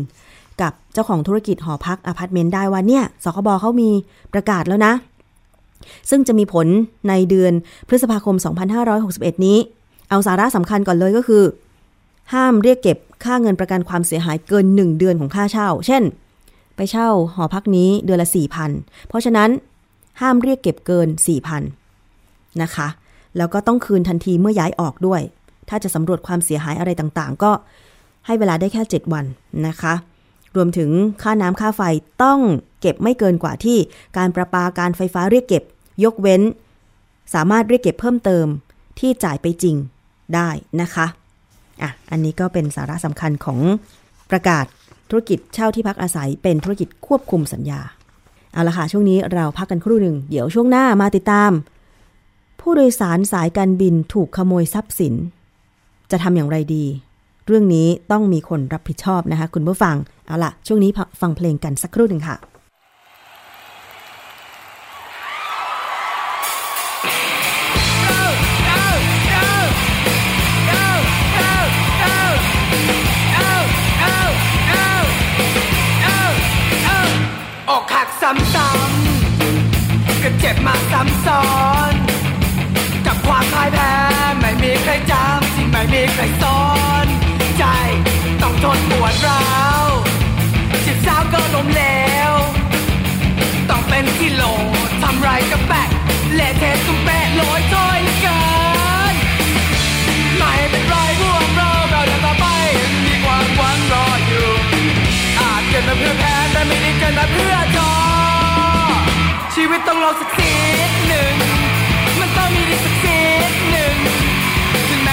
S2: กับเจ้าของธุรกิจหอพักอพาร์ตเมนต์ได้ว่าเนี่ยสคบเขามีประกาศแล้วนะ ซึ่งจะมีผลในเดือนพฤษภาคม 2561 นี้ เอาสาระสำคัญก่อนเลยก็คือ ห้ามเรียกเก็บค่าเงินประกันความเสียหายเกิน 1 เดือนของค่าเช่า เช่น ไปเช่าหอพักนี้เดือนละ4,000 เพราะฉะนั้นห้ามเรียกเก็บเกิน 4,000 นะคะ แล้วก็ต้องคืนทันทีเมื่อย้ายออกด้วย ถ้าจะสำรวจความเสียหายอะไรต่างๆ ก็ให้เวลาได้แค่ 7 วันนะคะ รวมถึงค่าน้ำค่าไฟต้องเก็บไม่เกินกว่าที่การประปาการไฟฟ้าเรียกเก็บ ยกเว้น สามารถเรียกเก็บเพิ่มเติมที่จ่ายไปจริงได้นะคะอะอันนี้ก็เป็นสาระสำคัญของประกาศธุรกิจเช่าที่พักอาศัยเป็นธุรกิจควบคุมสัญญา เอาละค่ะ ช่วงนี้เราพักกันครู่หนึ่ง เดี๋ยวช่วงหน้ามาติดตาม ผู้โดยสารสายการบินถูกขโมยทรัพย์สิน จะทำอย่างไรดี เรื่องนี้ต้องมีคนรับผิดชอบนะคะ คุณผู้ฟัง เอาล่ะ ช่วงนี้ฟังเพลงกันสักครู่หนึ่งค่ะ
S7: อกหักซ้ำๆก็เจ็บมาซ้ำซ้อน ไม่มีใครสอนใจต้องทนปวดร้าวจิบสาวก็ล้มเหลวต้องเป็นกิโลทำไรก็แปะเละเทะตุ้มเป๊ะลอยถ้อยกินไม่เป็นไรพวกเราเราเดินต่อไปมีความหวังรออยู่ อาจเกิดมาเพื่อแพ้แต่ไม่ได้เกิดมาเพื่อจอชีวิตต้องลองสักนิดหนึ่งมันต้องมีดีสักนิดหนึ่งถึงแ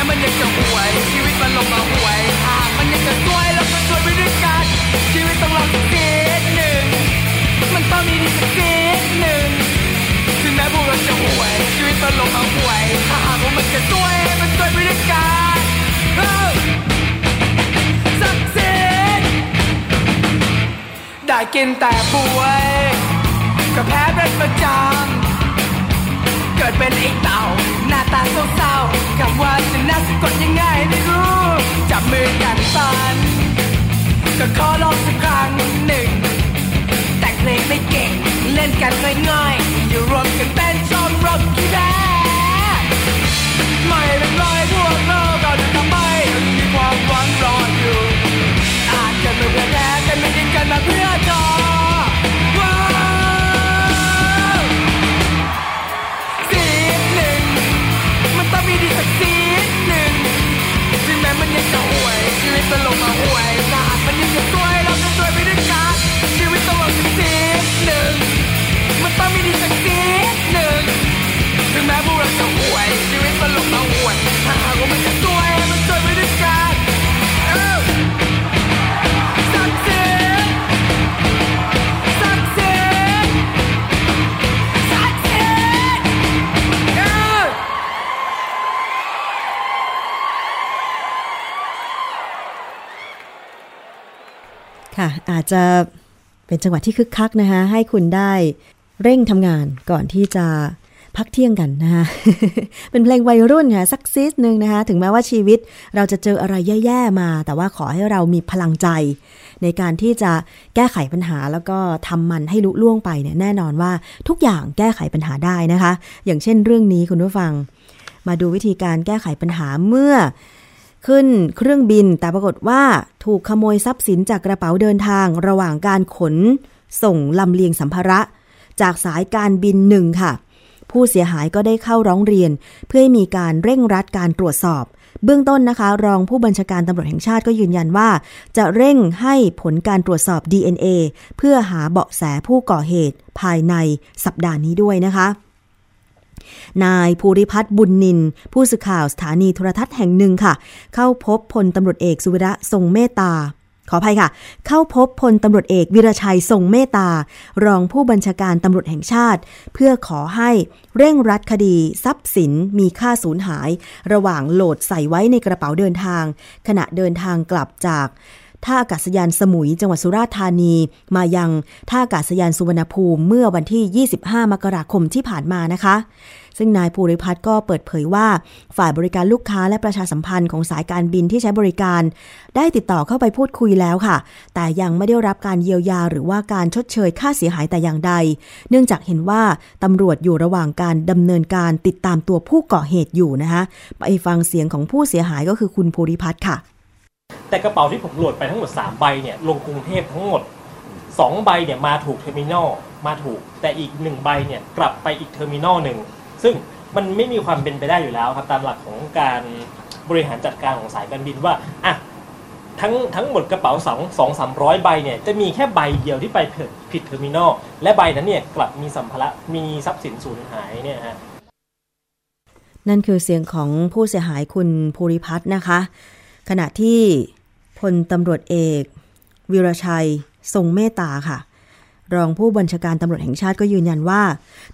S7: มันยังจะห่วย ชีวิตมันลงมาห่วยหากมันยังจะสวยแล้วก็สวยไปด้วยกัน ชีวิตต้องลองสักนิดหนึ่ง มันต้องมีดีสักนิดหนึ่ง ถึงแม้พวกเราจะห่วย ชีวิตมันลงมาห่วยถ้าหากว่ามันจะสวยมันสวยไปด้วยกันเอ้าสักสิดได้กินแต่ป่วย ก็แพ้เป็นประจำ เกิดเป็นไอ้เต่า หน้าตาเศร้าๆคำว่าจะน่าสะกดยังไงไม่รู้ จับมือกันฝัน ก็ขอลองสักครั้งหนึ่ง แต่งเพลงไม่เก่ง เล่นกันง่ายๆ อยู่รวมกันเป็นชมรมกีฬาไม่เป็นไรพวกเราก็เดินต่อไปยังมีความหวังรออยู่ อาจจะไม่เพื่อแพ้แต่ไม่ได้กันมาเพื่อ ถึงแม้มันยั
S2: ค่ะอาจจะเป็นจังหวะที่คึกคักนะคะให้คุณได้เร่งทำงานก่อนที่จะพักเที่ยงกันนะคะเป็นเพลงวัยรุ่นค่ะสักซีสหนึ่งนะคะถึงแม้ว่าชีวิตเราจะเจออะไรแย่ๆมา แต่ว่าขอให้เรามีพลังใจ ในการที่จะแก้ไขปัญหาแล้วก็ทำมันให้ลุล่วงไปเนี่ยแน่นอนว่าทุกอย่างแก้ไขปัญหาได้นะคะ อย่างเช่นเรื่องนี้คุณผู้ฟัง มาดูวิธีการแก้ไขปัญหาเมื่อ ขึ้นเครื่องบินแต่ปรากฏว่าถูกขโมยทรัพย์สินจากกระเป๋าเดินทางระหว่างการขน ส่งลำเลียงสัมภาระ จากสายการบินหนึ่งค่ะ ผู้เสียหายก็ได้เข้าร้องเรียน เพื่อให้มีการเร่งรัดการตรวจสอบ เบื้องต้นนะคะ รองผู้บัญชาการตำรวจแห่งชาติก็ยืนยันว่า จะเร่งให้ผลการตรวจสอบ DNA เพื่อหาเบาะแสผู้ก่อเหตุภายในสัปดาห์นี้ด้วยนะคะ นายภูริพัฒน์บุญนิน ผู้สื่อข่าวสถานีโทรทัศน์แห่งหนึ่งค่ะ เข้าพบพลตำรวจเอกสุวิระทรงเมตตา ขออภัยค่ะ เข้าพบพลตำรวจเอกวิรชัยทรงเมตตา รองผู้บัญชาการตำรวจแห่งชาติ เพื่อขอให้เร่งรัดคดีทรัพย์สินมีค่าสูญหาย ระหว่างโหลดใส่ไว้ในกระเป๋าเดินทาง ขณะเดินทางกลับจากท่าอากาศยานสมุยจังหวัดสุราษฎร์ธานี มายังท่าอากาศยานสุวรรณภูมิเมื่อวันที่ 25 มกราคมที่ผ่านมานะคะ ซึ่งนายภูริพัฒน์ก็เปิดเผยว่าฝ่ายบริการลูกค้าและประชาสัมพันธ์ของสายการบินที่ใช้บริการ ได้ติดต่อเข้าไปพูดคุยแล้วค่ะ แต่ยังไม่ได้รับการเยียวยาหรือว่าการชดเชยค่าเสียหายแต่อย่างใด เนื่องจากเห็นว่าตำรวจอยู่ระหว่างการดำเนินการติดตามตัวผู้ก่อเหตุอยู่นะคะไปฟังเสียงของผู้เสียหายก็คือคุณภูริพัฒน์ค่ะ
S8: แต่กระเป๋าที่ผมโหลดไปทั้งหมด 3 ใบเนี่ยลงกรุงเทพทั้งหมด 2 ใบเนี่ยมาถูกเทอร์มินอลมาถูก แต่อีก 1 ใบเนี่ยกลับไปอีกเทอร์มินอลหนึ่ง ซึ่งมันไม่มีความเป็นไปได้อยู่แล้วครับตามหลักของการบริหารจัดการของสายการบินว่าอะทั้งทั้งหมดกระเป๋าสองสองสามร้อยใบเนี่ยจะมีแค่ใบเดียวที่ไปผิดผิดเทอร์มินอลและใบนั้นเนี่ยกลับมีสัมภาระมีทรัพย์สินสูญหายเนี่ยฮะ
S2: นั่นคือเสียงของผู้เสียหายคุณภูริพัฒน์นะคะ ขณะที่พลตำรวจเอก วิรชัย ทรงเมตตาค่ะ รองผู้บัญชาการตำรวจแห่งชาติก็ยืนยันว่า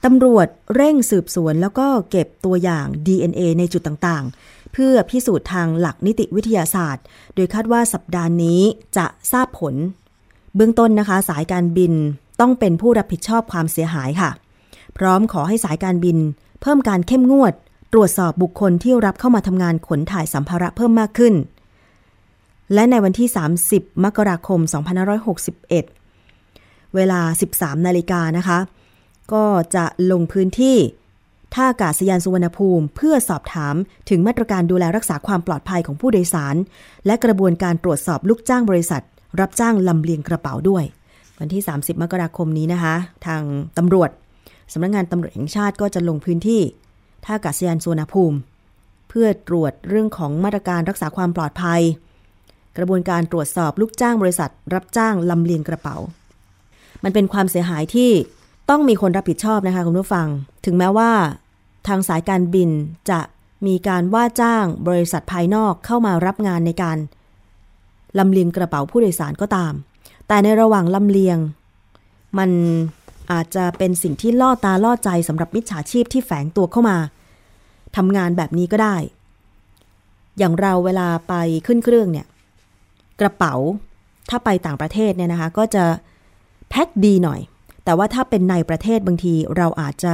S2: ตำรวจเร่งสืบสวนแล้วก็เก็บตัวอย่าง DNA ในจุดต่างๆ เพื่อพิสูจน์ทางหลักนิติวิทยาศาสตร์ โดยคาดว่าสัปดาห์นี้จะทราบผล เบื้องต้นนะคะ สายการบินต้องเป็นผู้รับผิดชอบความเสียหายค่ะ พร้อมขอให้สายการบิน เพิ่มการเข้มงวด ตรวจสอบบุคคลที่รับเข้ามาทำงานขนถ่ายสัมภาระเพิ่มมากขึ้น และในวันที่ 30 มกราคม 2561 เวลา 13 นาฬิกานะคะ ก็จะลงพื้นที่ท่าอากาศยานสุวรรณภูมิ เพื่อสอบถามถึงมาตรการดูแลรักษาความปลอดภัยของผู้โดยสาร และกระบวนการตรวจสอบลูกจ้างบริษัท รับจ้างลำเลียงกระเป๋าด้วย วันที่ 30 มกราคมนี้นะคะ ทางตำรวจสำนักงานตำรวจแห่งชาติก็จะลงพื้นที่ท่าอากาศยานสุวรรณภูมิ เพื่อตรวจเรื่องของมาตรการรักษาความปลอดภัย กระบวนการตรวจสอบลูกจ้างบริษัท รับจ้างลำเลียงกระเป๋า มันเป็นความเสียหายที่ต้องมีคนรับผิดชอบนะคะคุณผู้ฟัง ถึงแม้ว่า ทางสายการบินจะมีการว่าจ้างบริษัทภายนอกเข้ามารับงานในการลำเลียงกระเป๋าผู้โดยสารก็ตาม แต่ในระหว่างลำเลียง มันอาจจะเป็นสิ่งที่ล่อตาล่อใจสำหรับมิจฉาชีพที่แฝงตัวเข้ามาทำงานแบบนี้ก็ได้ อย่างเราเวลาไปขึ้นเครื่องเนี่ย กระเป๋าถ้าไปต่างประเทศเนี่ยนะคะ ก็จะ แพ็คดีหน่อย แต่ว่าถ้าเป็นในประเทศบางทีเราอาจจะ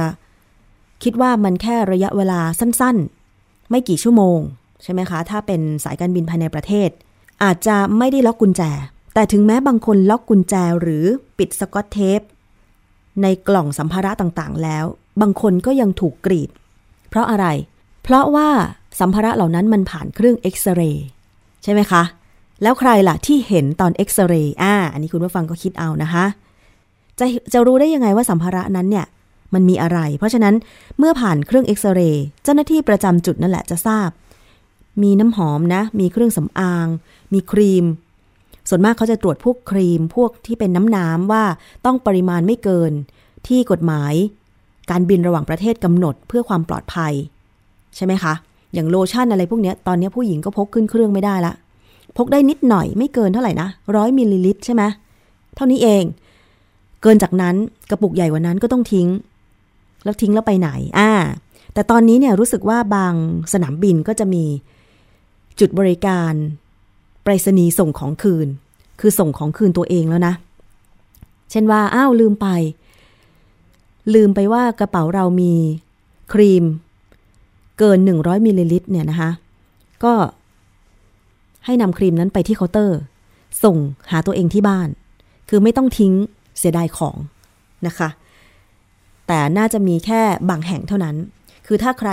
S2: คิดว่ามันแค่ระยะเวลาสั้นๆ ไม่กี่ชั่วโมง ใช่ไหมคะ ถ้าเป็นสายการบินภายในประเทศ อาจจะไม่ได้ล็อกกุญแจ แต่ถึงแม้บางคนล็อกกุญแจหรือปิดสกอตเทป ในกล่องสัมภาระต่างๆ แล้ว บางคนก็ยังถูกกรีด เพราะอะไร เพราะว่าสัมภาระเหล่านั้นมันผ่านเครื่องเอ็กซเรย์ใช่ไหมคะ แล้วใครล่ะที่เห็นตอนเอ็กซเรย์อ่าอันนี้คุณผู้ฟังก็คิดเอานะคะ จะจะรู้ได้ยังไงว่าสัมภาระนั้นเนี่ยมันมีอะไร เพราะฉะนั้นเมื่อผ่านเครื่องเอ็กซเรย์เจ้าหน้าที่ประจำจุดนั่นแหละจะทราบ มีน้ำหอมนะ มีเครื่องสำอาง มีครีม ส่วนมากเขาจะตรวจพวกครีมพวกที่เป็นน้ำน้ำว่าต้องปริมาณไม่เกิน ที่กฎหมาย การบินระหว่างประเทศกำหนดเพื่อความปลอดภัย ใช่ไหมคะ อย่างโลชั่นอะไรพวกเนี้ยตอนนี้ผู้หญิงก็พกขึ้นเครื่องไม่ได้ละพกได้นิดหน่อยไม่เกินเท่าไหร่นะร้อยมิลลิลิตรใช่ไหมเท่านี้เอง เกินจากนั้นกระปุกใหญ่กว่านั้นก็ต้องทิ้ง แล้วทิ้งแล้วไปไหน อ่า แต่ตอนนี้เนี่ยรู้สึกว่าบางสนามบินก็จะมีจุดบริการไปรษณีย์ส่งของคืน คือส่งของคืนตัวเองแล้วนะ เช่นว่า อ้าวลืมไป ลืมไปว่ากระเป๋าเรามีครีม เกิน 100มิลลิลิตรเนี่ยนะคะก็ให้นำครีมนั้นไปที่เคาน์เตอร์ ส่งหาตัวเองที่บ้าน คือไม่ต้องทิ้ง เสียดายของนะคะ แต่น่าจะมีแค่บางแห่งเท่านั้น คือถ้าใคร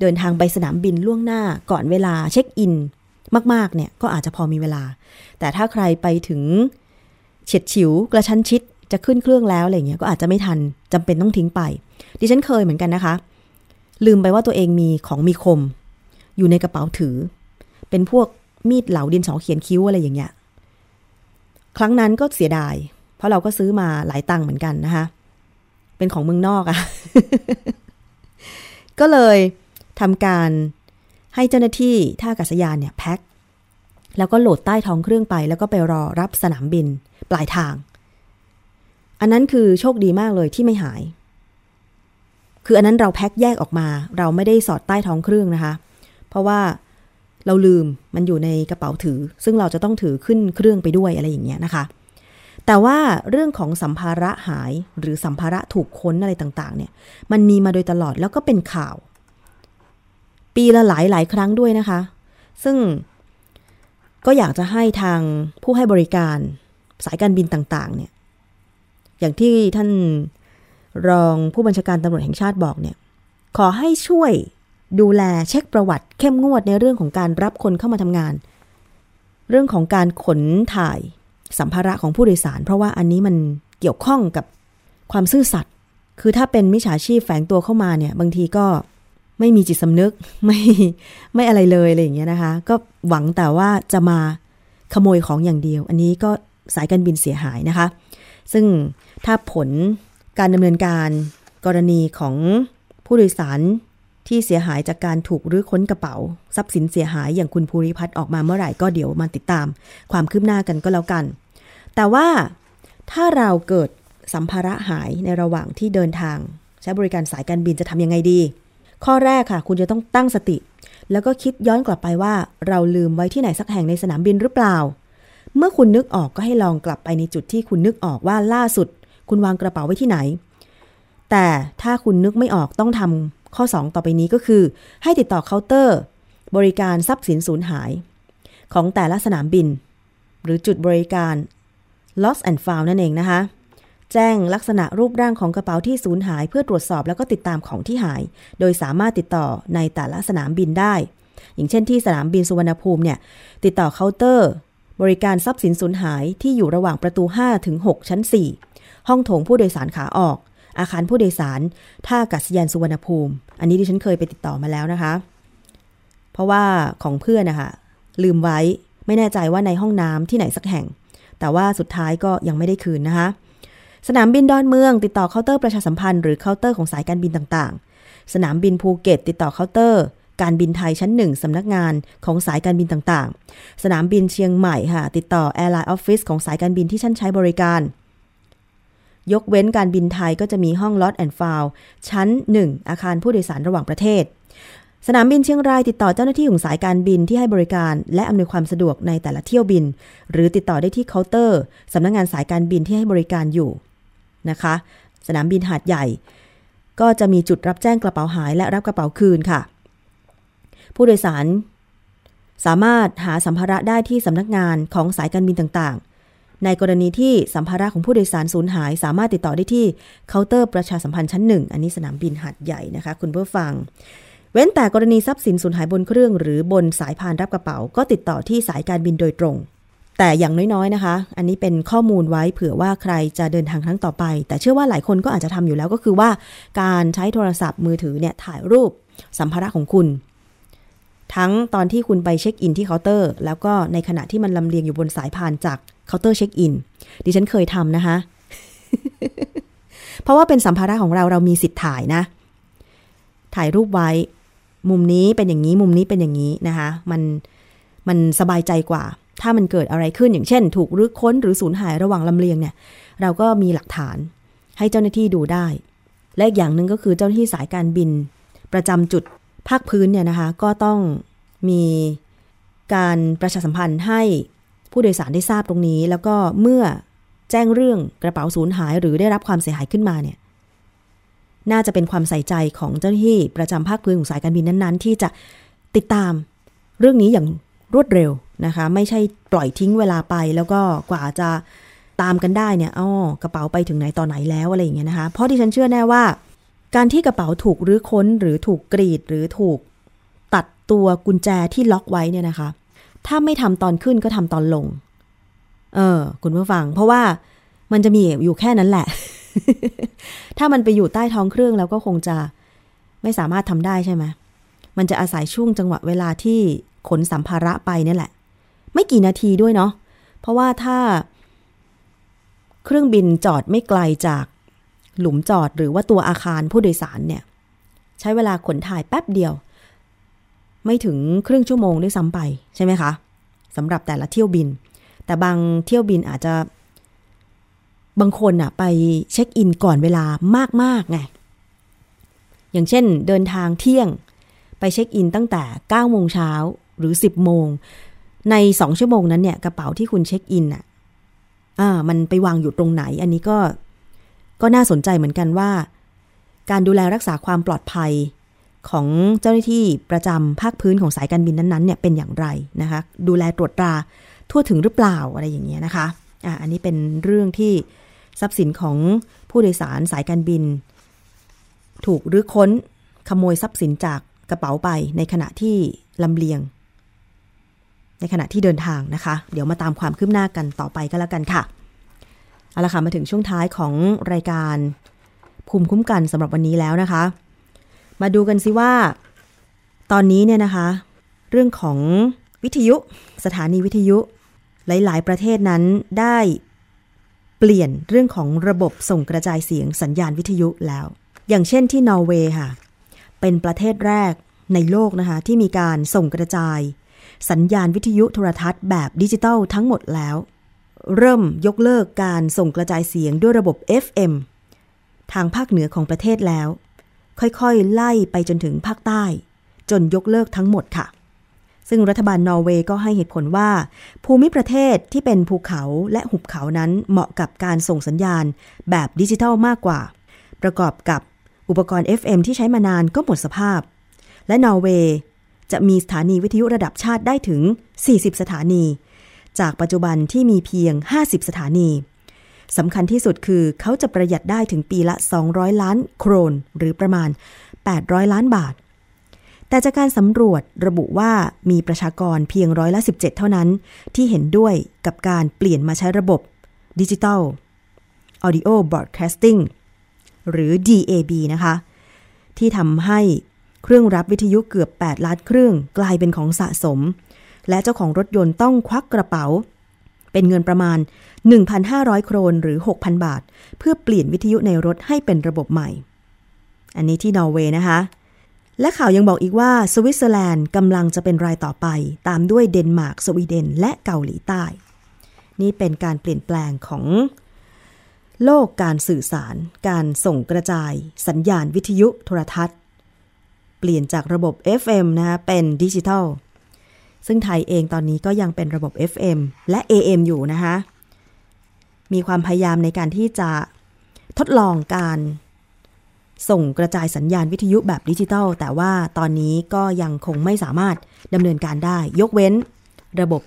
S2: เดินทางไปสนามบินล่วงหน้าก่อนเวลาเช็คอินมาก ๆ เนี่ย ก็อาจจะพอมีเวลา แต่ถ้าใครไปถึงเฉียดฉิวกระชั้นชิดจะขึ้นเครื่องแล้วอะไรเงี้ยก็อาจจะไม่ทันจำเป็นต้องทิ้งไป ดิฉันเคยเหมือนกันนะคะ ลืมไปว่าตัวเองมีของมีคม อยู่ในกระเป๋าถือ เป็นพวกมีดเหลาดินสอเขียนคิ้วอะไรอย่างเงี้ย ครั้งนั้นก็เสียดาย เพราะเราก็ซื้อมาหลายตังค์เหมือนกันนะคะ เป็นของเมืองนอกอะก็เลยทำการให้เจ้าหน้าที่ท่าอากาศยานเนี่ยแพ็คแล้วก็โหลดใต้ท้องเครื่องไป แล้วก็ไปรอรับสนามบินปลายทาง อันนั้นคือโชคดีมากเลยที่ไม่หาย คืออันนั้นเราแพ็คแยกออกมา เราไม่ได้สอดใต้ท้องเครื่องนะคะ เพราะว่าเราลืมมันอยู่ในกระเป๋าถือ ซึ่งเราจะต้องถือขึ้นเครื่องไปด้วยอะไรอย่างเงี้ยนะคะ แต่ว่าเรื่องของสัมภาระหายหรือสัมภาระถูกค้นอะไรต่างๆ เนี่ย มันมีมาโดยตลอดแล้วก็เป็นข่าว ปีละหลายหลายครั้งด้วยนะคะ ซึ่งก็อยากจะให้ทางผู้ให้บริการสายการบินต่างๆ เนี่ย อย่างที่ท่านรองผู้บัญชาการตำรวจแห่งชาติบอกเนี่ย ขอให้ช่วยดูแลเช็คประวัติเข้มงวดในเรื่องของการรับคนเข้ามาทำงาน เรื่องของการขนถ่าย สัมภาระของผู้โดยสาร เพราะว่าอันนี้มันเกี่ยวข้องกับความซื่อสัตย์คือถ้าเป็นมิจฉาชีพแฝงตัวเข้ามาเนี่ย บางทีก็ไม่มีจิตสำนึกไม่ไม่อะไรเลยอะไรอย่างเงี้ยนะคะ ก็หวังแต่ว่าจะมาขโมยของอย่างเดียว อันนี้ก็สายการบินเสียหายนะคะ ซึ่งถ้าผลการดำเนินการกรณีของผู้โดยสาร ที่เสียหายจากการถูกรื้อค้นกระเป๋า ทรัพย์สินเสียหายอย่างคุณภูริพัฒน์ออกมาเมื่อไหร่ก็เดี๋ยวมาติดตาม ความคืบหน้ากันก็แล้วกัน แต่ว่าถ้าเราเกิดสัมภาระหายในระหว่างที่เดินทาง ใช้บริการสายการบินจะทำยังไงดี ข้อแรกค่ะ คุณจะต้องตั้งสติ แล้วก็คิดย้อนกลับไปว่า เราลืมไว้ที่ไหนสักแห่งในสนามบินหรือเปล่า เมื่อคุณนึกออกก็ให้ลองกลับไปในจุดที่คุณนึกออกว่าล่าสุด คุณวางกระเป๋าไว้ที่ไหน แต่ถ้าคุณนึกไม่ออกต้องทำ ข้อ 2 ต่อไปนี้ก็คือ ให้ติดต่อเคาน์เตอร์ บริการทรัพย์สินสูญหาย ของแต่ละสนามบิน หรือจุดบริการ lost and found นั่นเองนะคะ แจ้งลักษณะรูปร่างของกระเป๋าที่สูญหาย เพื่อตรวจสอบแล้วก็ติดตามของที่หาย โดยสามารถติดต่อในแต่ละสนามบินได้ อย่างเช่นที่สนามบินสุวรรณภูมิเนี่ยติดต่อเคาน์เตอร์ บริการทรัพย์สินสูญหายที่อยู่ระหว่างประตู5ถึง6ชั้น 4 ห้องโถงผู้โดยสารขาออก อาคารผู้โดยสารท่าอากาศยานสุวรรณภูมิ อันนี้ดิฉันเคยไปติดต่อมาแล้วนะคะ เพราะว่าของเพื่อนนะคะลืมไว้ไม่แน่ใจว่าในห้องน้ำที่ไหนสักแห่ง แต่ว่าสุดท้ายก็ยังไม่ได้คืนนะคะ สนามบินดอนเมือง ติดต่อเคาน์เตอร์ประชาสัมพันธ์หรือเคาน์เตอร์ของสายการบินต่างๆ สนามบินภูเก็ต ติดต่อเคาน์เตอร์การบินไทยชั้นหนึ่งสำนักงานของสายการบินต่างๆ สนามบินเชียงใหม่ค่ะ ติดต่อ Airline Office ของสายการบินที่ท่านใช้บริการ ยกเว้นการบินไทยก็จะมีห้อง Lost and Found ชั้น 1 อาคารผู้โดยสารระหว่างประเทศ สนามบินเชียงรายติดต่อเจ้าหน้าที่ของสายการบินที่ให้บริการ และอำนวยความสะดวกในแต่ละเที่ยวบิน หรือติดต่อได้ที่เคาน์เตอร์สำนักงานสายการบินที่ให้บริการอยู่นะคะ สนามบินหาดใหญ่ ก็จะมีจุดรับแจ้งกระเป๋าหาย และรับกระเป๋าคืนค่ะ ผู้โดยสารสามารถหาสัมภาระได้ที่สำนักงานของสายการบินต่างๆ ในกรณีที่สัมภาระของผู้โดยสารสูญหาย สามารถติดต่อได้ที่เคาน์เตอร์ประชาสัมพันธ์ชั้นหนึ่งอันนี้สนามบินหาดใหญ่นะคะ คุณผู้ฟัง เว้นแต่กรณีทรัพย์สินสูญหายบนเครื่อง หรือบนสายพานรับกระเป๋า ก็ติดต่อที่สายการบินโดยตรง แต่อย่างน้อยๆนะคะ อันนี้เป็นข้อมูลไว้เผื่อว่าใครจะเดินทางครั้งต่อไป แต่เชื่อว่าหลายคนก็อาจจะทำอยู่แล้วก็คือว่า การใช้โทรศัพท์มือถือเนี่ยถ่ายรูปสัมภาระของคุณทั้งตอนที่คุณไปเช็คอินที่เคาน์เตอร์ แล้วก็ในขณะที่มันลำเลียงอยู่บนสายพานจาก เคาน์เตอร์เช็คอิน ดิฉันเคยทำนะคะ เพราะว่าเป็นสัมภาระของเราเรามีสิทธิ์ถ่ายนะ ถ่ายรูปไว้ มุมนี้เป็นอย่างนี้ มุมนี้เป็นอย่างนี้นะคะ มัน มันสบายใจกว่า ถ้ามันเกิดอะไรขึ้นอย่างเช่น ถูกรื้อค้นหรือสูญหายระหว่างลำเลียงเนี่ย เราก็มีหลักฐานให้เจ้าหน้าที่ดูได้ และอีกอย่างหนึ่งก็คือเจ้าหน้าที่สายการบิน ประจำจุดภาคพื้นเนี่ยนะคะ ก็ต้องมีการประชาสัมพันธ์ให้ ผู้โดยสารได้ทราบตรงนี้ แล้วก็เมื่อแจ้งเรื่องกระเป๋าสูญหายหรือได้รับความเสียหายขึ้นมาเนี่ยน่าจะเป็นความใส่ใจของเจ้าหน้าที่ประจำภาคพื้นของสายการบินนั้นๆ ที่จะติดตามเรื่องนี้อย่างรวดเร็วนะคะ ไม่ใช่ปล่อยทิ้งเวลาไปแล้วก็กว่าจะตามกันได้เนี่ยอ้อกระเป๋าไปถึงไหนตอนไหนแล้วอะไรอย่างเงี้ยนะคะ เพราะที่ฉันเชื่อแน่ว่า การที่กระเป๋าถูกรื้อค้นหรือถูกกรีดหรือถูกตัดตัวกุญแจที่ล็อกไว้เนี่ยนะคะ ถ้าไม่ทำตอนขึ้นก็ทำตอนลง เออ คุณผู้ฟัง เพราะว่ามันจะมีอยู่แค่นั้นแหละ ถ้ามันไปอยู่ใต้ท้องเครื่องแล้วก็คงจะไม่สามารถทำได้ใช่ไหมมันจะอาศัยช่วงจังหวะเวลาที่ขนสัมภาระไปนี่แหละ ไม่กี่นาทีด้วยเนาะ เพราะว่าถ้า เครื่องบินจอดไม่ไกลจากหลุมจอดหรือว่าตัวอาคารผู้โดยสารเนี่ย ใช้เวลาขนถ่ายแป๊บเดียว ไม่ถึงครึ่งชั่วโมงด้วยซ้ำไปใช่ไหมคะสำหรับแต่ละเที่ยวบิน แต่บางเที่ยวบินอาจจะ บางคนอะไปเช็คอินก่อนเวลามากๆไงอย่างเช่นเดินทางเที่ยงไปเช็คอินตั้งแต่9โมงเช้าหรือ 10 โมง ใน 2 ชั่วโมงนั้นเนี่ยกระเป๋าที่คุณเช็คอินอะอ่ามันไปวางอยู่ตรงไหน อันนี้ก็ก็น่าสนใจเหมือนกันว่า การดูแลรักษาความปลอดภัย ของเจ้าหน้าที่ประจำภาคพื้นของสายการบินนั้นๆเนี่ยเป็นอย่างไรนะคะ ดูแลตรวจตราทั่วถึงหรือเปล่าอะไรอย่างเงี้ยนะคะอ่าอันนี้เป็นเรื่องที่ทรัพย์สินของผู้โดยสารสายการบิน ถูกรื้อค้นขโมยทรัพย์สินจากกระเป๋าไปในขณะที่ลำเลียง ในขณะที่เดินทางนะคะ เดี๋ยวมาตามความคืบหน้ากันต่อไปก็แล้วกันค่ะเอาละค่ะมาถึงช่วงท้ายของรายการภูมิคุ้มกันสำหรับวันนี้แล้วนะคะ มาดูกันสิว่า ตอนนี้เนี่ยนะคะ เรื่องของวิทยุสถานีวิทยุหลาย ๆ ประเทศนั้นได้เปลี่ยนเรื่องของระบบส่งกระจายเสียงสัญญาณวิทยุแล้ว อย่างเช่นที่นอร์เวย์ค่ะ เป็นประเทศแรกในโลกนะคะ ที่มีการส่งกระจาย สัญญาณวิทยุโทรทัศน์แบบดิจิตอลทั้งหมดแล้ว เริ่มยกเลิกการส่งกระจายเสียงด้วยระบบ FM ทางภาคเหนือของประเทศแล้ว ค่อยๆ ไล่ไปจนถึงภาคใต้ จนยกเลิกทั้งหมดค่ะ ซึ่งรัฐบาลนอร์เวย์ก็ให้เหตุผลว่า ภูมิประเทศที่เป็นภูเขาและหุบเขานั้นเหมาะกับการส่งสัญญาณแบบดิจิทัลมากกว่า ประกอบกับอุปกรณ์ FM ที่ใช้มานานก็หมดสภาพ และนอร์เวย์จะมีสถานีวิทยุระดับชาติได้ถึง 40 สถานี จากปัจจุบันที่มีเพียง 50 สถานี สำคัญที่สุดคือเขาจะประหยัดได้ถึงปีละ 200 ล้านโครน หรือประมาณ 800 ล้านบาท แต่จากการสำรวจระบุว่ามีประชากรเพียงร้อยละ 17 เท่านั้น ที่เห็นด้วยกับการเปลี่ยนมาใช้ระบบดิจิตอล Audio Broadcasting หรือ DAB นะคะ ที่ทำให้เครื่องรับวิทยุเกือบ 8 ล้านเครื่องกลายเป็นของสะสม และเจ้าของรถยนต์ต้องควักกระเป๋า เป็นเงินประมาณ 1,500 โครนหรือ 6,000 บาท เพื่อเปลี่ยนวิทยุในรถให้เป็นระบบใหม่ อันนี้ที่นอร์เวย์นะคะ และข่าวยังบอกอีกว่าสวิตเซอร์แลนด์กำลังจะเป็นรายต่อไป ตามด้วยเดนมาร์กสวีเดน และเกาหลีใต้ นี่เป็นการเปลี่ยนแปลงของโลกการสื่อสาร การส่งกระจาย สัญญาณวิทยุโทรทัศน์ เปลี่ยนจากระบบ FM นะคะเป็นดิจิทัล ซึ่งไทยเองตอนนี้ก็ยังเป็นระบบ FM และ AM อยู่นะคะมีความพยายามในการที่จะทดลองการส่งกระจายสัญญาณวิทยุแบบดิจิทัลแต่ว่าตอนนี้ก็ยังคงไม่สามารถดำเนินการได้ ยกเว้นระบบ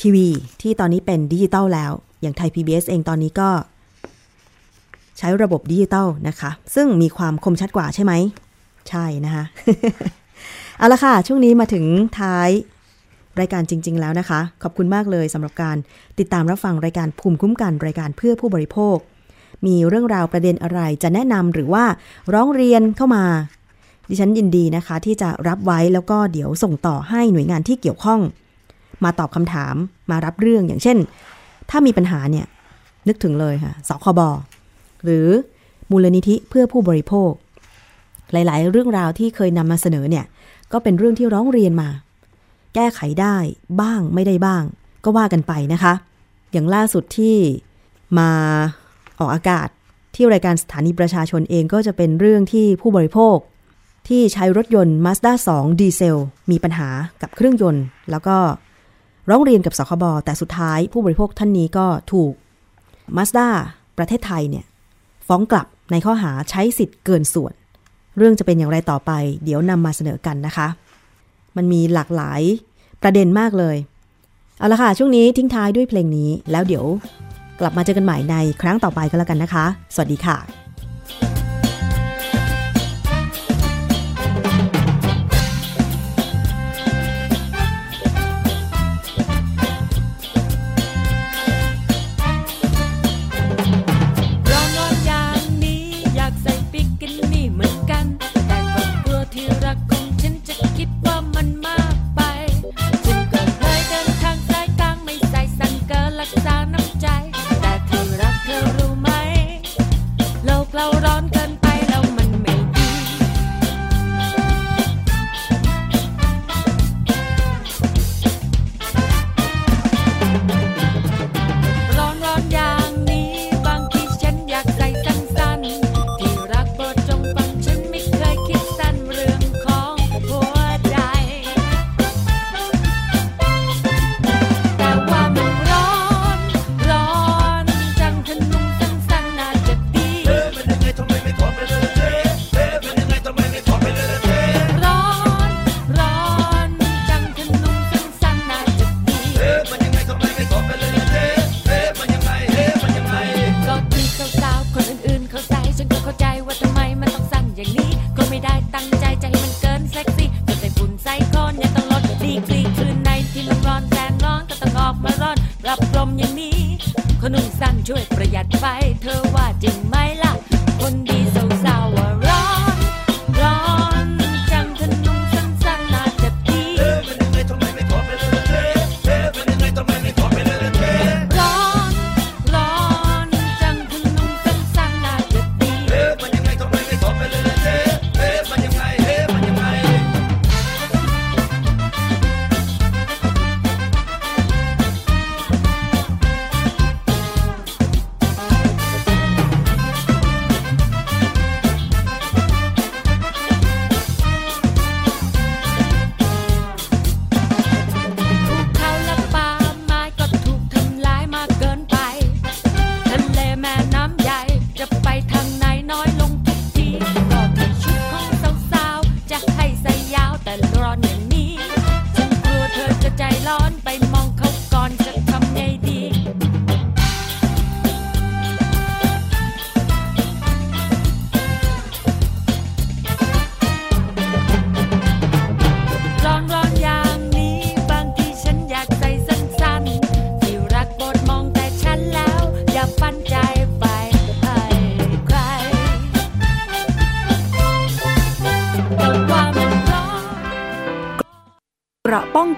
S2: ทีวีที่ตอนนี้เป็นดิจิทัลแล้ว อย่างไทย PBS เองตอนนี้ก็ ใช้ระบบดิจิตอลนะคะ ซึ่งมีความคมชัดกว่าใช่ไหม ใช่นะคะ เอาละค่ะ ช่วงนี้มาถึงท้ายรายการจริง ๆ แล้วนะคะ ขอบคุณมากเลยสำหรับการติดตามรับฟังรายการภูมิคุ้มกันรายการเพื่อผู้บริโภค มีเรื่องราวประเด็นอะไรจะแนะนำหรือว่าร้องเรียนเข้ามา ดิฉันยินดีนะคะ ที่จะรับไว้แล้วก็เดี๋ยวส่งต่อให้หน่วยงานที่เกี่ยวข้อง มาตอบคำถามมารับเรื่องอย่างเช่น ถ้ามีปัญหาเนี่ยนึกถึงเลยค่ะสคบหรือมูลนิธิเพื่อผู้บริโภค หลาย ๆ เรื่องราวที่เคยนำมาเสนอเนี่ย ก็เป็นเรื่องที่ร้องเรียนมา แก้ไขได้บ้างไม่ได้บ้าง ก็ว่ากันไปนะคะ อย่างล่าสุดที่มาออกอากาศที่รายการสถานีประชาชนเองก็จะเป็นเรื่องที่ผู้บริโภค ที่ใช้รถยนต์ Mazda 2 ดีเซล มีปัญหากับเครื่องยนต์ แล้วก็ร้องเรียนกับสคบแต่สุดท้ายผู้บริโภคท่านนี้ก็ถูก Mazda ประเทศไทยเนี่ย ฟ้องกลับในข้อหาใช้สิทธิ์เกินส่วน เรื่องจะเป็นอย่างไรต่อไป เดี๋ยวนำมาเสนอกันนะคะ มันมีหลากหลายประเด็นมากเลย เอาละค่ะ ช่วงนี้ทิ้งท้ายด้วยเพลงนี้ แล้วเดี๋ยวกลับมาเจอกันใหม่ในครั้งต่อไปก็แล้วกันนะคะ สวัสดีค่ะ
S1: กลับลมอย่างนี้ คนหนุ่มสั้นช่วยประหยัดไฟ เธอว่าจริงไหมล่ะ คนดี